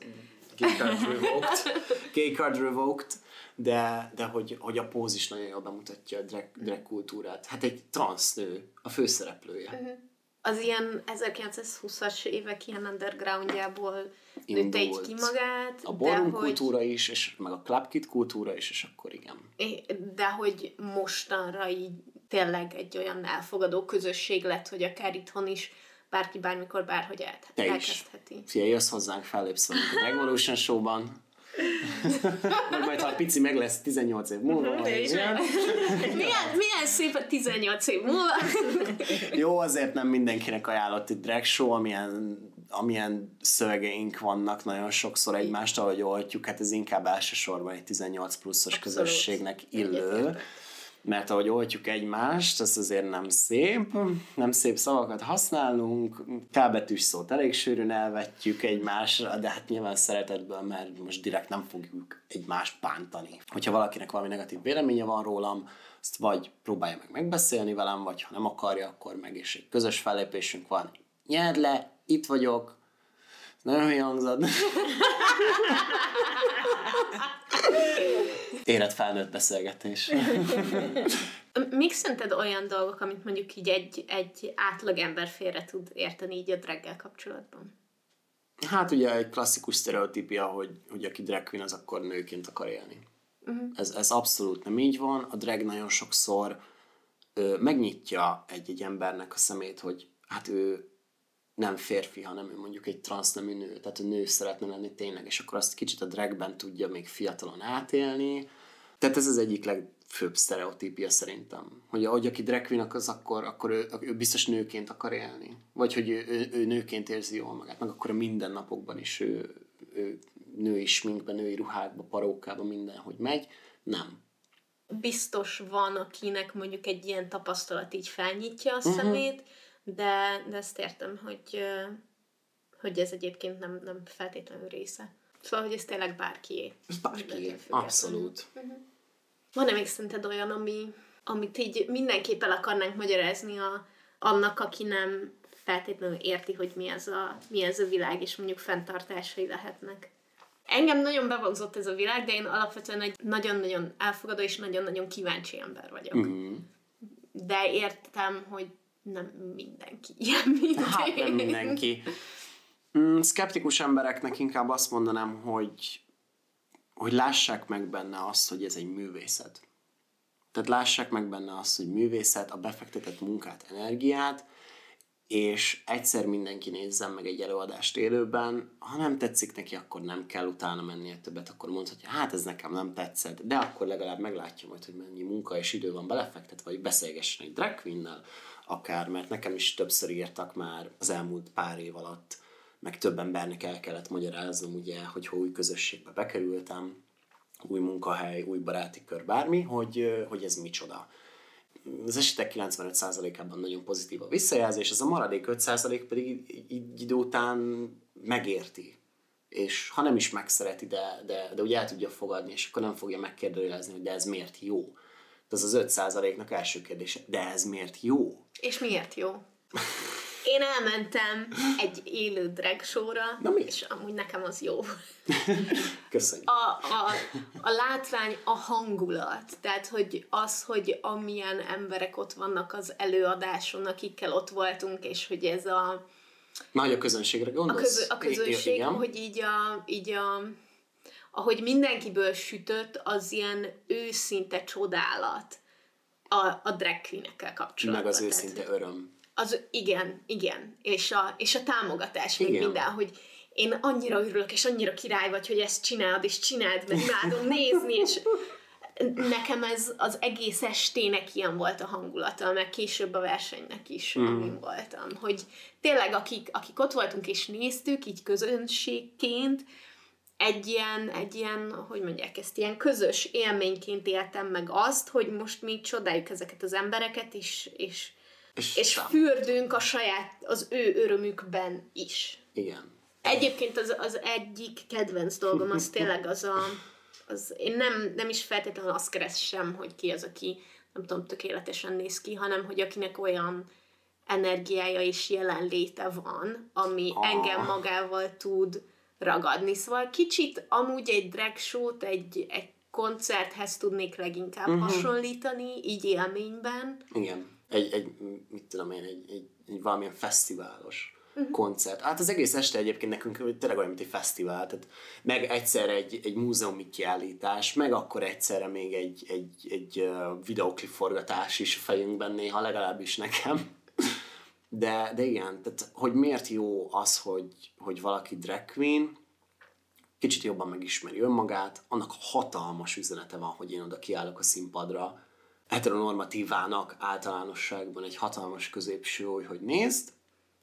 gay card revoked. Gay card revoked. De, de hogy, hogy a póz is nagyon jól bemutatja a drag, drag kultúrát. Hát egy transznő, a főszereplője. Uh-huh az ilyen 1920-as évek ilyen undergroundjából nőtte így ki magát. A ballroom hogy, kultúra is, és meg a clubkit kultúra is, és akkor igen. De hogy mostanra így tényleg egy olyan elfogadó közösség lett, hogy akár itthon is bárki bármikor bárhogy el, Te elkezdheti. Is. Fia, jössz hozzánk, fellépsz a <laughs> Revolution Show-ban. Vagy majd, ha a pici meg lesz 18 év múlva. Mhm, milyen, milyen szép a 18 év múlva. Jó, azért nem mindenkinek ajánlott egy drag show, amilyen, amilyen szövegeink vannak nagyon sokszor egymást, ahogy oltjuk, hát ez inkább elsősorban egy 18 pluszos Abszolút. közösségnek illő. Egyetértek mert ahogy oltjuk egymást, ez azért nem szép, nem szép szavakat használunk, kábetűs szót elég sűrűn elvetjük egymásra, de hát nyilván szeretetből, mert most direkt nem fogjuk egymást bántani. Hogyha valakinek valami negatív véleménye van rólam, azt vagy próbálja meg megbeszélni velem, vagy ha nem akarja, akkor meg is egy közös fellépésünk van. Nyerd le, itt vagyok. Nagyon hülye hangzad. Érett felnőtt beszélgetés. Mik szerinted olyan dolgok, amit mondjuk így egy, egy átlagember félre tud érteni így a draggel kapcsolatban? Hát ugye egy klasszikus sztereotípia, hogy, hogy aki drag queen, az akkor nőként akar élni. Uh-huh. Ez, ez abszolút nem így van. A drag nagyon sokszor ö, megnyitja egy-egy embernek a szemét, hogy hát ő nem férfi, hanem ő mondjuk egy transznemű nő, tehát a nő szeretne lenni tényleg, és akkor azt kicsit a dragben tudja még fiatalon átélni. Tehát ez az egyik legfőbb sztereotípia szerintem. Hogy ahogy aki drag queen, az akkor, akkor ő, ő, biztos nőként akar élni. Vagy hogy ő, ő, ő nőként érzi jól magát, meg akkor a mindennapokban is ő, ő női sminkben, női ruhákban, parókában, mindenhogy megy. Nem. Biztos van, akinek mondjuk egy ilyen tapasztalat így felnyitja a uh-huh. szemét, de, de ezt értem, hogy, hogy ez egyébként nem, nem feltétlenül része. Szóval, hogy ez tényleg bárkié. Bárkié, abszolút. Uh-huh. Van-e még szerinted olyan, ami, amit így mindenképp el akarnánk magyarázni a, annak, aki nem feltétlenül érti, hogy mi ez, a, mi ez a világ, és mondjuk fenntartásai lehetnek. Engem nagyon bevonzott ez a világ, de én alapvetően egy nagyon-nagyon elfogadó és nagyon-nagyon kíváncsi ember vagyok. Uh-huh. De értem, hogy nem mindenki ilyen, mint Hát nem mindenki. Mm, szkeptikus embereknek inkább azt mondanám, hogy, hogy lássák meg benne azt, hogy ez egy művészet. Tehát lássák meg benne azt, hogy művészet, a befektetett munkát, energiát, és egyszer mindenki nézzen meg egy előadást élőben, ha nem tetszik neki, akkor nem kell utána mennie többet, akkor mondhatja, hát ez nekem nem tetszett, de akkor legalább meglátja majd, hogy mennyi munka és idő van belefektetve, vagy beszélgessen egy drag queen akár, mert nekem is többször írtak már az elmúlt pár év alatt, meg több embernek el kellett magyaráznom, ugye, hogy új közösségbe bekerültem, új munkahely, új baráti kör, bármi, hogy, hogy ez micsoda. az esetek 95%-ában nagyon pozitív a visszajelzés, az a maradék 5% pedig így idő után megérti. És ha nem is megszereti, de, de, de ugye el tudja fogadni, és akkor nem fogja megkérdőjelezni, hogy de ez miért jó. De az az 5%-nak első kérdése, de ez miért jó? És miért jó? Én elmentem egy élő drag show-ra, Na mi? és amúgy nekem az jó. <laughs> Köszönjük. A, a, a látvány, a hangulat, tehát hogy az, hogy amilyen emberek ott vannak az előadáson, akikkel ott voltunk, és hogy ez a, Nagy a közönségre a, gondolsz? közö, a közönség, igen. hogy így a, így a ahogy mindenkiből sütött, az ilyen őszinte csodálat a, a drag queen-ekkel kapcsolatban. Meg az Tehát, őszinte öröm. Az, igen, igen. És a, és a támogatás, meg Igen. minden, hogy én annyira örülök, és annyira király vagy, hogy ezt csináld, és csináld, meg imádom nézni, és nekem ez az egész estének ilyen volt a hangulata, meg később a versenynek is, mm. amin voltam. Hogy tényleg, akik, akik ott voltunk és néztük, így közönségként, egy ilyen, egy ilyen, hogy mondják ezt, ilyen közös élményként éltem meg azt, hogy most mi csodáljuk ezeket az embereket, és, és, És, és fürdünk a saját, az ő örömükben is. Igen. Egyébként az, az egyik kedvenc dolgom az tényleg az a, az, én nem, nem is feltétlenül azt keresem, hogy ki az, aki nem tudom, tökéletesen néz ki, hanem hogy akinek olyan energiája és jelenléte van, ami Ah. engem magával tud ragadni. Szóval kicsit amúgy egy drag show-t, egy, egy koncerthez tudnék leginkább uh-huh. hasonlítani, így élményben. Igen. Egy, egy, mit tudom én, egy, egy, egy valamilyen fesztiválos uh-huh. koncert. Hát az egész este egyébként nekünk tényleg olyan, mint egy fesztivál. Tehát meg egyszerre egy, egy múzeumi kiállítás, meg akkor egyszerre még egy, egy, egy videoklip forgatás is fejünkben néha, legalábbis nekem. De, de igen, tehát hogy miért jó az, hogy, hogy valaki drag queen, kicsit jobban megismeri önmagát, annak hatalmas üzenete van, hogy én oda kiállok a színpadra, heteronormatívának általánosságban egy hatalmas középső, hogy, hogy nézd,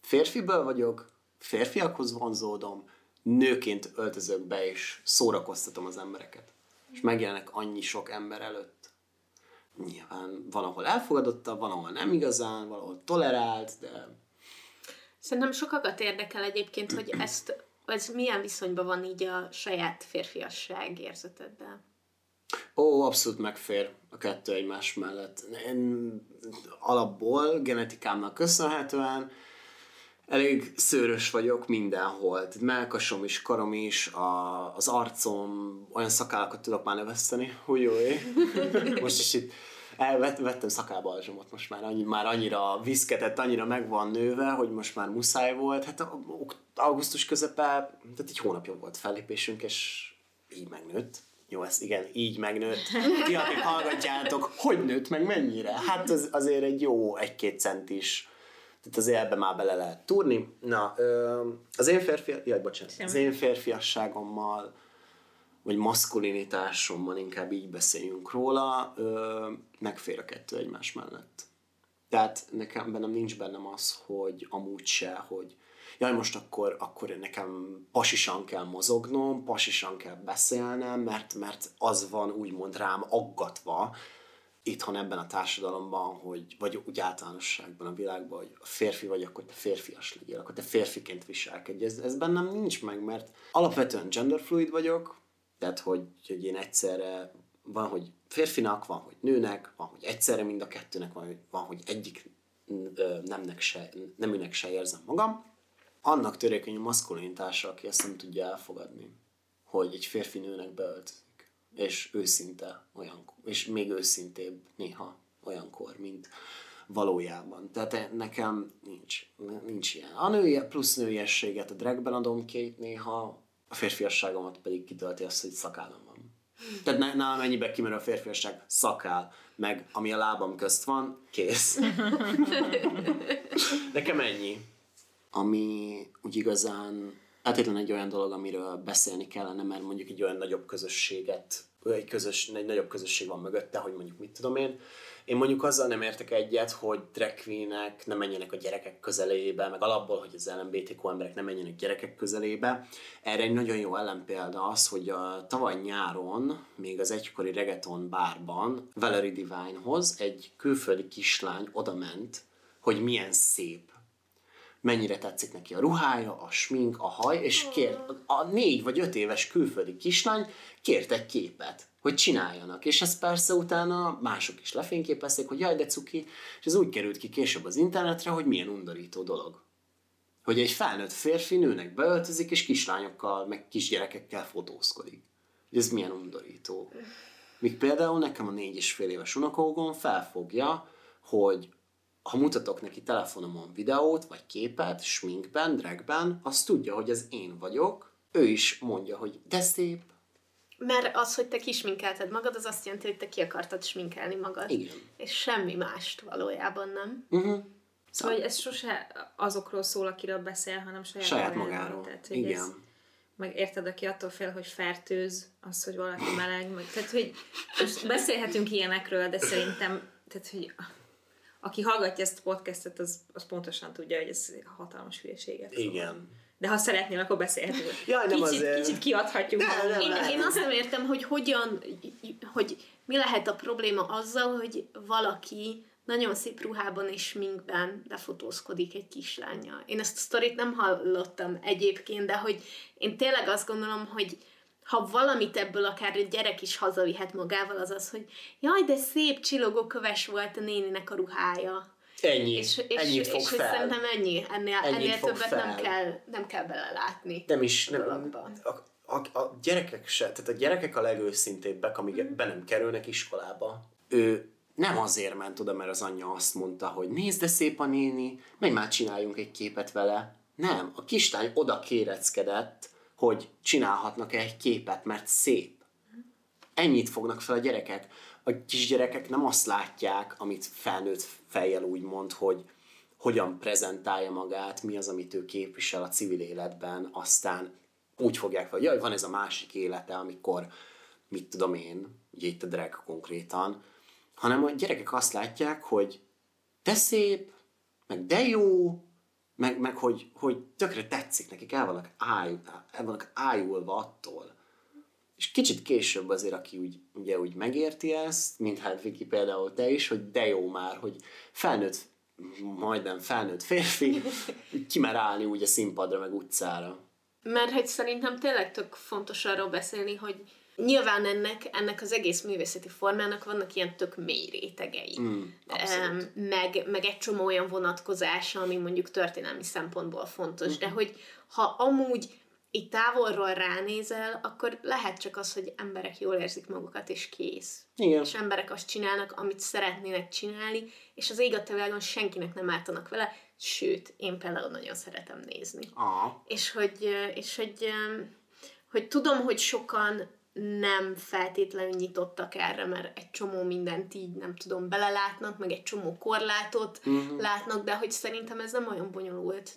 férfiből vagyok, férfiakhoz vonzódom, nőként öltözök be, és szórakoztatom az embereket. És megjelenek annyi sok ember előtt. Nyilván van, ahol elfogadottabb, van, ahol nem igazán, valahol tolerált, de Szerintem sokakat érdekel egyébként, hogy <clears throat> ezt, ez milyen viszonyban van így a saját férfiasság érzeteddel. Ó, abszolút megfér a kettő egymás mellett. Én alapból, genetikámnak köszönhetően elég szőrös vagyok mindenhol. Melkasom is, karom is, a, az arcom, olyan szakállakat tudok már növeszteni. Hú, jó, é. <laughs> Most is itt elvettem szakábalzsomot most már, annyi, már annyira viszketett, annyira meg van nőve, hogy most már muszáj volt. Hát augusztus közepe, tehát egy hónapja volt fellépésünk, és így megnőtt. Jó, ez igen, így megnőtt. Ti, akik hallgatjátok, hogy nőtt meg mennyire? Hát az, azért egy jó egy-két centis. Tehát azért ebbe már bele lehet túrni. Na, az én férfi... Jaj, bocsánat. Az én férfiasságommal, vagy maszkulinitásommal inkább így beszéljünk róla, megfér a kettő egymás mellett. Tehát nekem bennem nincs bennem az, hogy amúgy se, hogy jaj, most akkor, akkor nekem pasisan kell mozognom, pasisan kell beszélnem, mert, mert az van úgymond rám aggatva, itthon ebben a társadalomban, hogy, vagy úgy általánosságban a világban, hogy a férfi vagy, akkor te férfias legyél, akkor te férfiként viselkedj. Ez, ez bennem nincs meg, mert alapvetően genderfluid vagyok, tehát hogy, hogy én egyszerre van, hogy férfinak, van, hogy nőnek, van, hogy egyszerre mind a kettőnek, van, hogy, van, hogy egyik nemnek se, neműnek se érzem magam. Annak törékeny a maszkulinitása, aki ezt nem tudja elfogadni, hogy egy férfi nőnek beöltözik, és őszinte olyan, és még őszintébb néha olyankor, mint valójában. Tehát nekem nincs, nincs ilyen. A női, plusz nőiességet a dragben adom ki néha, a férfiasságomat pedig kitölti azt, hogy szakállam van. Tehát nálam ennyibe kimerül a férfiasság, szakál, meg ami a lábam közt van, kész. <laughs> Nekem ennyi. Ami úgy igazán feltétlenül egy olyan dolog, amiről beszélni kellene, mert mondjuk egy olyan nagyobb közösséget, egy, közös, egy nagyobb közösség van mögötte, hogy mondjuk mit tudom én, Én mondjuk azzal nem értek egyet, hogy drag queenek ne menjenek a gyerekek közelébe, meg alapból, hogy az LMBTQ emberek ne menjenek gyerekek közelébe. Erre egy nagyon jó ellenpélda az, hogy a tavaly nyáron, még az egykori reggaeton bárban, Valerie Divinehoz egy külföldi kislány odament, hogy milyen szép mennyire tetszik neki a ruhája, a smink, a haj, és kér, a négy vagy öt éves külföldi kislány kért egy képet, hogy csináljanak. És ezt persze utána mások is lefényképezték, hogy jaj, de cuki, és ez úgy került ki később az internetre, hogy milyen undorító dolog. Hogy egy felnőtt férfi nőnek beöltözik, és kislányokkal, meg kisgyerekekkel fotózkodik. Hogy ez milyen undorító. Míg például nekem a négy és fél éves unokógon felfogja, hogy ha mutatok neki telefonomon videót, vagy képet, sminkben, dragben, azt tudja, hogy ez én vagyok, ő is mondja, hogy de szép. Mert az, hogy te kisminkelted magad, az azt jelenti, hogy te ki akartad sminkelni magad. Igen. És semmi mást valójában nem. Uh-huh. Szóval, hogy ez sose azokról szól, akiről beszél, hanem saját, Saját magáról. Tehát, hogy Igen. Ez, meg érted, aki attól fél, hogy fertőz, az, hogy valaki meleg, meg, tehát, hogy most beszélhetünk ilyenekről, de szerintem, tehát, hogy aki hallgatja ezt a podcastet, az, az pontosan tudja, hogy ez hatalmas hülyeséget. Igen. De ha szeretnél, akkor beszélhetünk. <laughs> Jaj, nem kicsit, azért. kicsit kiadhatjuk Nem, nem, Én, nem. én azt nem értem, hogy hogyan, hogy mi lehet a probléma azzal, hogy valaki nagyon szép ruhában és sminkben lefotózkodik egy kislányjal. Én ezt a sztorit nem hallottam egyébként, de hogy én tényleg azt gondolom, hogy ha valamit ebből akár egy gyerek is hazavihet magával, az az, hogy jaj, de szép csillogó köves volt a néninek a ruhája. Ennyi. És, és, Ennyit fog és fel. szerintem ennyi, ennél, Ennyit ennél többet fel. nem kell, nem kell belelátni. nem is, nem, a, a, a, gyerekek se, tehát a gyerekek a legőszintébbek, amíg Mhm. be nem kerülnek iskolába. Ő nem azért ment oda, mert az anyja azt mondta, hogy nézd, de szép a néni, menj már csináljunk egy képet vele. Nem, a kislány oda kéreckedett, hogy csinálhatnak egy képet, mert szép. Ennyit fognak fel a gyerekek. A kisgyerekek nem azt látják, amit felnőtt fejjel úgy mond, hogy hogyan prezentálja magát, mi az, amit ő képvisel a civil életben, aztán úgy fogják fel, hogy jaj, van ez a másik élete, amikor, mit tudom én, ugye itt a drag konkrétan, hanem a gyerekek azt látják, hogy de szép, meg de jó, meg, meg hogy, hogy tökre tetszik nekik, el vannak, ájul, el vannak ájulva attól. És kicsit később azért, aki úgy, ugye úgy megérti ezt, mint hát Viki például te is, hogy de jó már, hogy felnőtt, majdnem felnőtt férfi, kimer állni úgy a színpadra, meg utcára. Mert hogy szerintem tényleg tök fontos arról beszélni, hogy nyilván ennek, ennek az egész művészeti formának vannak ilyen tök mély rétegei. Mm, abszolút. Meg, meg egy csomó olyan vonatkozása, ami mondjuk történelmi szempontból fontos, de hogy ha amúgy itt távolról ránézel, akkor lehet csak az, hogy emberek jól érzik magukat, és kész. Igen. És emberek azt csinálnak, amit szeretnének csinálni, és az ég a világon senkinek nem ártanak vele, sőt, én például nagyon szeretem nézni. Ah, És hogy, és hogy, hogy tudom, hogy sokan nem feltétlenül nyitottak erre, mert egy csomó mindent így, nem tudom, belelátnak, meg egy csomó korlátot uh-huh. látnak, de hogy szerintem ez nem olyan bonyolult,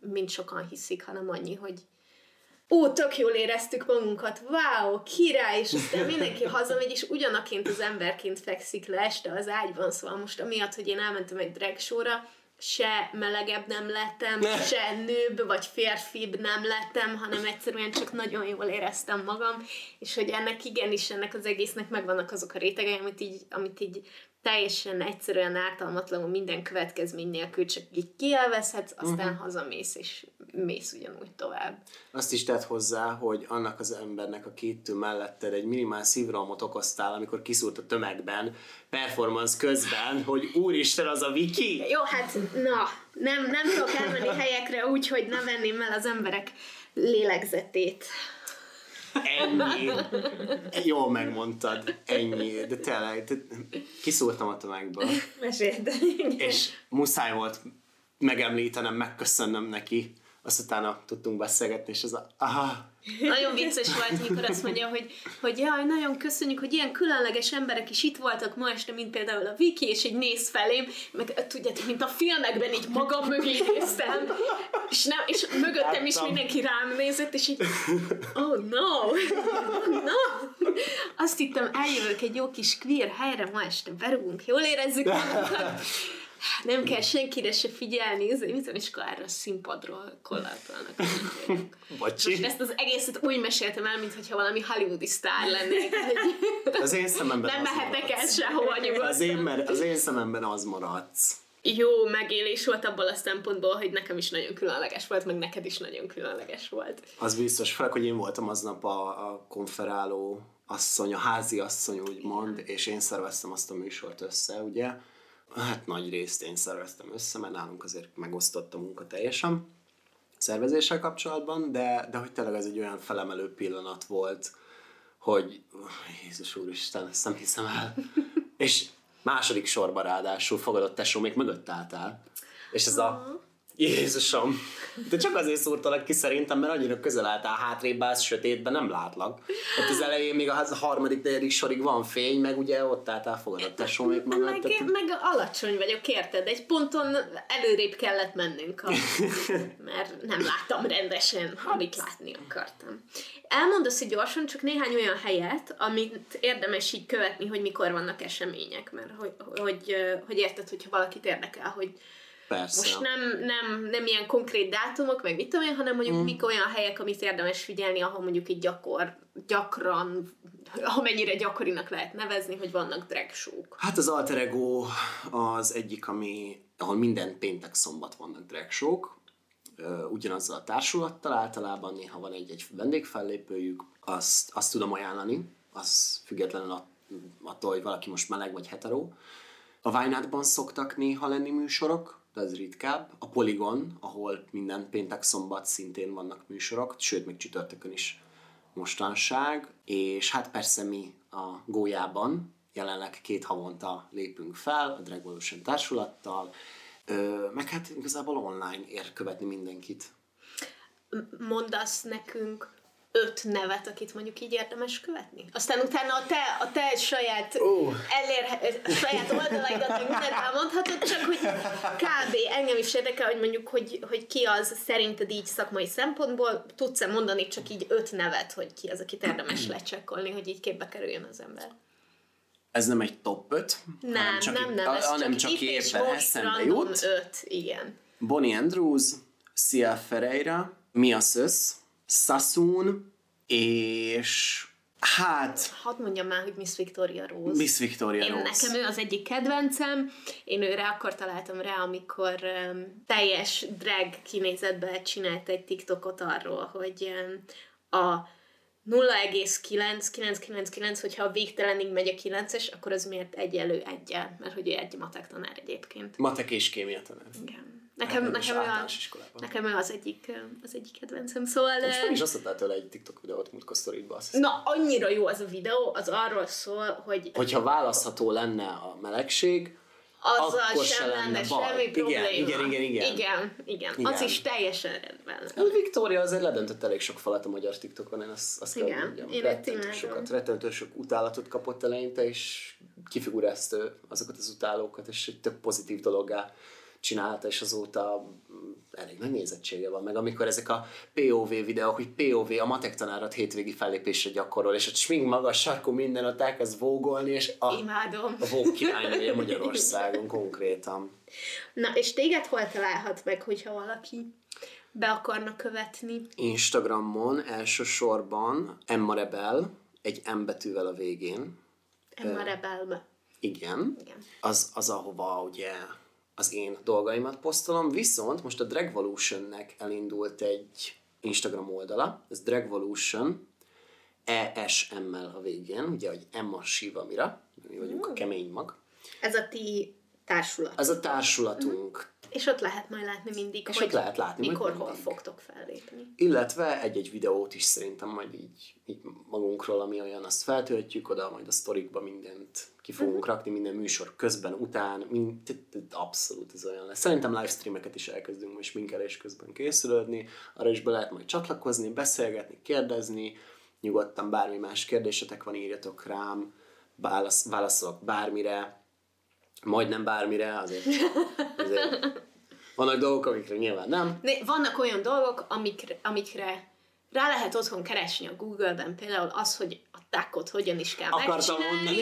mint sokan hiszik, hanem annyi, hogy ó, tök jól éreztük magunkat, wow, király, és aztán <laughs> mindenki hazamegy, és ugyanaként az emberként fekszik le este az ágyban, szóval most amiatt, hogy én elmentem egy drag show-ra, se melegebb nem lettem, se nőbb vagy férfibb nem lettem, hanem egyszerűen csak nagyon jól éreztem magam, és hogy ennek igenis, ennek az egésznek megvannak azok a rétegei, amit így, amit így teljesen egyszerűen ártalmatlanul minden következmény nélkül csak így kielvezhetsz, aztán uh-huh. hazamész, és mész ugyanúgy tovább. azt is tett hozzá, hogy annak az embernek, aki itt melletted egy minimál szívrohamot okoztál, amikor kiszúrt a tömegben, performance közben, hogy úristen, az a Viki! Jó, hát na, nem, nem tudok elmenni helyekre úgy, hogy ne venném el az emberek lélegzetét. Ennyi. Jól megmondtad. Ennyi. De tényleg, kiszúrtam a tömegből. Meséld. És muszáj volt megemlítenem, megköszönnöm neki. Azt utána tudtunk beszélgetni, és ez a... Aha, Nagyon vicces volt, mikor azt mondja, hogy, hogy jaj, nagyon köszönjük, hogy ilyen különleges emberek is itt voltak ma este, mint például a Viki, és így néz felém, meg tudjátok, mint a filmekben így magam mögé néztem, és, nem, és mögöttem is Láttam. mindenki rám nézett, és így, oh no, no. Azt hittem, eljövök egy jó kis queer helyre, ma este berúgunk, jól érezzük magunkat. Nem kell senkire se figyelni, ez mit tudom, és akkor erre a színpadról kollatolnak. Bocsi. Most ezt az egészet úgy meséltem el, mintha valami hollywoodi sztár lennék. Az én szememben Nem az mehetek el sehova nyugodtan. Az én, az én szememben az maradsz. Jó megélés volt abból a szempontból, hogy nekem is nagyon különleges volt, meg neked is nagyon különleges volt. Az biztos, főleg, hogy én voltam aznap a, a konferáló asszony, a házi asszony úgymond, és én szerveztem azt a műsort össze, ugye. Hát nagy részt én szerveztem össze, mert nálunk azért megosztott a munka teljesen szervezéssel kapcsolatban, de, de hogy tényleg ez egy olyan felemelő pillanat volt, hogy Jézus úristen, ezt nem hiszem el. <laughs> és második sorban ráadásul fogadott tesó, még mögött álltál. És ez a Jézusom! De csak azért szúrtalak ki szerintem, mert annyira közel álltál, hátrébb állsz, sötétben, nem látlak. Ott az elején még a harmadik, negyedik sorig van fény, meg ugye ott álltál fogadott tesó még Meg, tehát- meg alacsony vagyok, érted? Egy ponton előrébb kellett mennünk, a, <laughs> mert nem láttam rendesen, amit látni akartam. Elmondasz hogy gyorsan csak néhány olyan helyet, amit érdemes így követni, hogy mikor vannak események, mert hogy, hogy, hogy érted, hogyha valakit érdekel, hogy Persze. most nem, nem, nem ilyen konkrét dátumok, meg mit tudom én, hanem mondjuk mm. mik olyan helyek, amit érdemes figyelni, ahol mondjuk így gyakor, gyakran, amennyire gyakorinak lehet nevezni, hogy vannak drag show-k. Hát az Alter Ego az egyik, ami, ahol minden péntek szombat vannak drag show-k, ugyanazzal a társulattal általában, néha van egy-egy vendégfellépőjük, azt, azt tudom ajánlani, az függetlenül att- attól, hogy valaki most meleg vagy hetero. A Vájnátban szoktak néha lenni műsorok, de ez ritkább. A Polygon, ahol minden péntek szombat szintén vannak műsorok, sőt, még csütörtökön is mostanság, és hát persze mi a Gólyában jelenleg két havonta lépünk fel a Drag Evolution társulattal, Ö, meg hát igazából online ér követni mindenkit. mondasz nekünk öt nevet, akit mondjuk így érdemes követni? Aztán utána a te, a te saját, Ó. elér, saját oldalaidat még mindent elmondhatod, csak hogy kb. engem is érdekel, hogy mondjuk, hogy, hogy ki az szerinted így szakmai szempontból, tudsz-e mondani csak így öt nevet, hogy ki az, akit érdemes <clears throat> lecsekkolni, hogy így képbe kerüljön az ember? Ez nem egy top 5, Nem, csak nem, nem, ez hanem csak, csak éppen eszembe jut. öt, igen. Bonnie Andrews, Sia Ferreira, Mia Sus, Sassoon, és hát Hadd mondjam már, hogy Miss Victoria Rose. Miss Victoria Én Rose. nekem ő az egyik kedvencem, én őre akkor találtam rá, amikor um, teljes drag kinézetbe csinált egy TikTokot arról, hogy um, a 0,9999, hogyha a végtelenig megy a 9-es, akkor az miért egyelő egyel, mert hogy ő egy matek tanár egyébként. Matek és kémia tanár. Igen. Nekem, Hát nem nekem, iskolában. nekem ő az egyik, az egyik kedvencem, szóval... Most uh, is azt adtál tőle egy TikTok videót múltkor sztorítba. Na, annyira jó az a videó, az arról szól, hogy Hogyha választható lenne a melegség, azzal akkor se sem lenne lenne baj. semmi Igen, probléma. igen, igen, igen. Igen, igen. Igen. Az is teljesen rendben. A Victoria azért ledöntött elég sok falat a magyar TikTokon, én azt, azt kell, Igen, hogy mondjam. én Rettentő sokat, rettentő sok utálatot kapott eleinte, és kifigurázta azokat az utálókat, és egy tök pozitív dologgá csinálta, és azóta mm, elég nagy nézettsége van. Meg amikor ezek a POV videók, hogy POV a matek tanárat hétvégi fellépésre gyakorol, és a smink magas sarkú minden ott elkezd vógolni, és a, Imádom. a vóg királynője Magyarországon konkrétan. Na, és téged hol találhat meg, hogyha valaki be akarna követni? Instagramon elsősorban Emma Rebel, egy M betűvel a végén. Emma Rebelbe. Igen. Igen. Az, az ahova ugye az én dolgaimat posztolom, viszont most a Dragvolution-nek elindult egy Instagram oldala, ez Dragvolution, ESM-mel a végén, ugye, hogy Emma Shiva Mira, mi vagyunk a kemény mag. Ez a ti társulat. Ez a társulatunk, És ott lehet majd látni mindig, És hogy ott lehet látni mikor, hol mindig. fogtok fellépni. illetve egy-egy videót is szerintem majd így, így magunkról, ami olyan, azt feltöltjük oda, majd a sztorikba mindent ki fogunk rakni, minden műsor közben, után, mind, abszolút ez olyan lesz. Szerintem livestreameket is elkezdünk most minkelés közben készülődni, arra is be lehet majd csatlakozni, beszélgetni, kérdezni, nyugodtan bármi más kérdésetek van, írjatok rám, válasz, válaszolok bármire, majdnem bármire, azért, <laughs> azért vannak dolgok, amikre nyilván nem, Né, vannak olyan dolgok, amikre, amikre rá lehet otthon keresni a Google-ben például az, hogy a tákot hogyan is kell Akartam megcsinálni.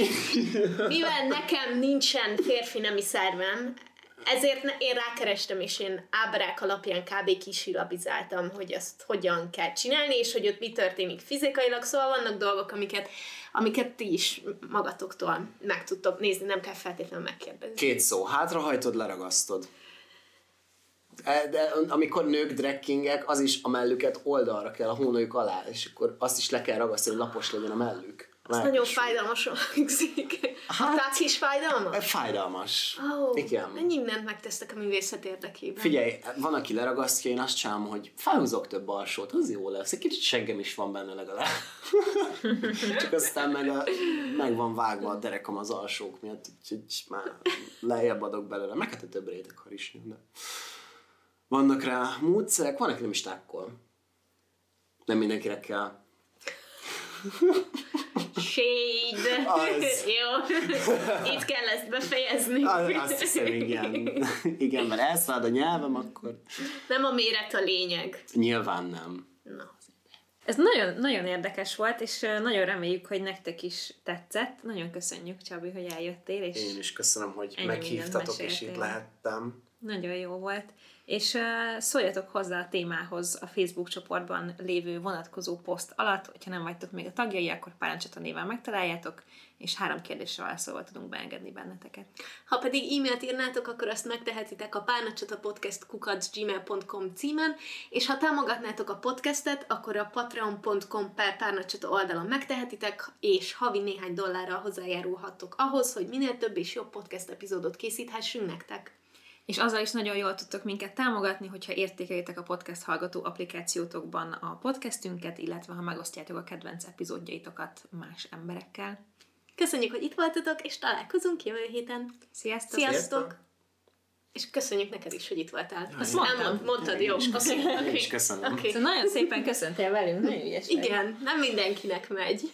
mondani. Mivel nekem nincsen férfi nemi szervem, ezért én rákerestem, és én ábrák alapján kb. kisilabizáltam, hogy azt hogyan kell csinálni, és hogy ott mi történik fizikailag, szóval vannak dolgok, amiket, amiket ti is magatoktól meg tudtok nézni, nem kell feltétlenül megkérdezni. Két szó. Hátrahajtod, leragasztod. E, De amikor nők drekkingek, az is a mellüket oldalra kell a hónőjük alá, és akkor azt is le kell ragasztani, hogy lapos legyen a mellük. Ez nagyon fájdalmasan hangzik. Hát- tác is fájdalmas? Fájdalmas. Ó, Igen. mennyi mindent megtesztek a művészet érdekében. Figyelj, van, aki leragasztja, én azt csinálom, hogy felhúzok több alsót, az jó lesz. Egy kicsit seggem is van benne legalább. <laughs> Csak aztán meg, a, meg van vágva a derekam az alsók miatt, úgyhogy már lejjebb adok belőle. Meg hát a több réteg harisnya, de vannak rá módszerek, van, aki nem is tákkol. Nem mindenkinek kell. Shade. Az. <laughs> Jó. Itt kell ezt befejezni. Az, azt hiszem, igen. <laughs> igen, mert elszállt a nyelvem, akkor Nem a méret a lényeg. nyilván nem. Na. Ez nagyon, nagyon érdekes volt, és nagyon reméljük, hogy nektek is tetszett. Nagyon köszönjük, Csabi, hogy eljöttél, és Én is köszönöm, hogy meghívtatok, és itt lehettem. nagyon jó volt. És szóljatok hozzá a témához a Facebook csoportban lévő vonatkozó poszt alatt, hogyha nem vagytok még a tagjai, akkor Párancsata néven megtaláljátok, és három kérdésre válaszolva tudunk beengedni benneteket. Ha pedig e-mailt írnátok, akkor azt megtehetitek a párnacsatapodcast.gmail.com címen, és ha támogatnátok a podcastet, akkor a patreon.com per párnacsata oldalon megtehetitek, és havi néhány dollárral hozzájárulhattok ahhoz, hogy minél több és jobb podcast epizódot készíthessünk nektek. És azzal is nagyon jól tudtok minket támogatni, hogyha értékelitek a podcast hallgató applikációtokban a podcastünket, illetve ha megosztjátok a kedvenc epizódjaitokat más emberekkel. Köszönjük, hogy itt voltatok, és találkozunk jövő héten. Sziasztok! Sziasztok! Sziasztok! És köszönjük neked is, hogy itt voltál. Azt mondtam. elmond, mondtad, jó? Én is Oké, köszönöm. Oké. Szóval nagyon szépen köszöntél velünk, nagyon ügyes. Igen, nem mindenkinek megy.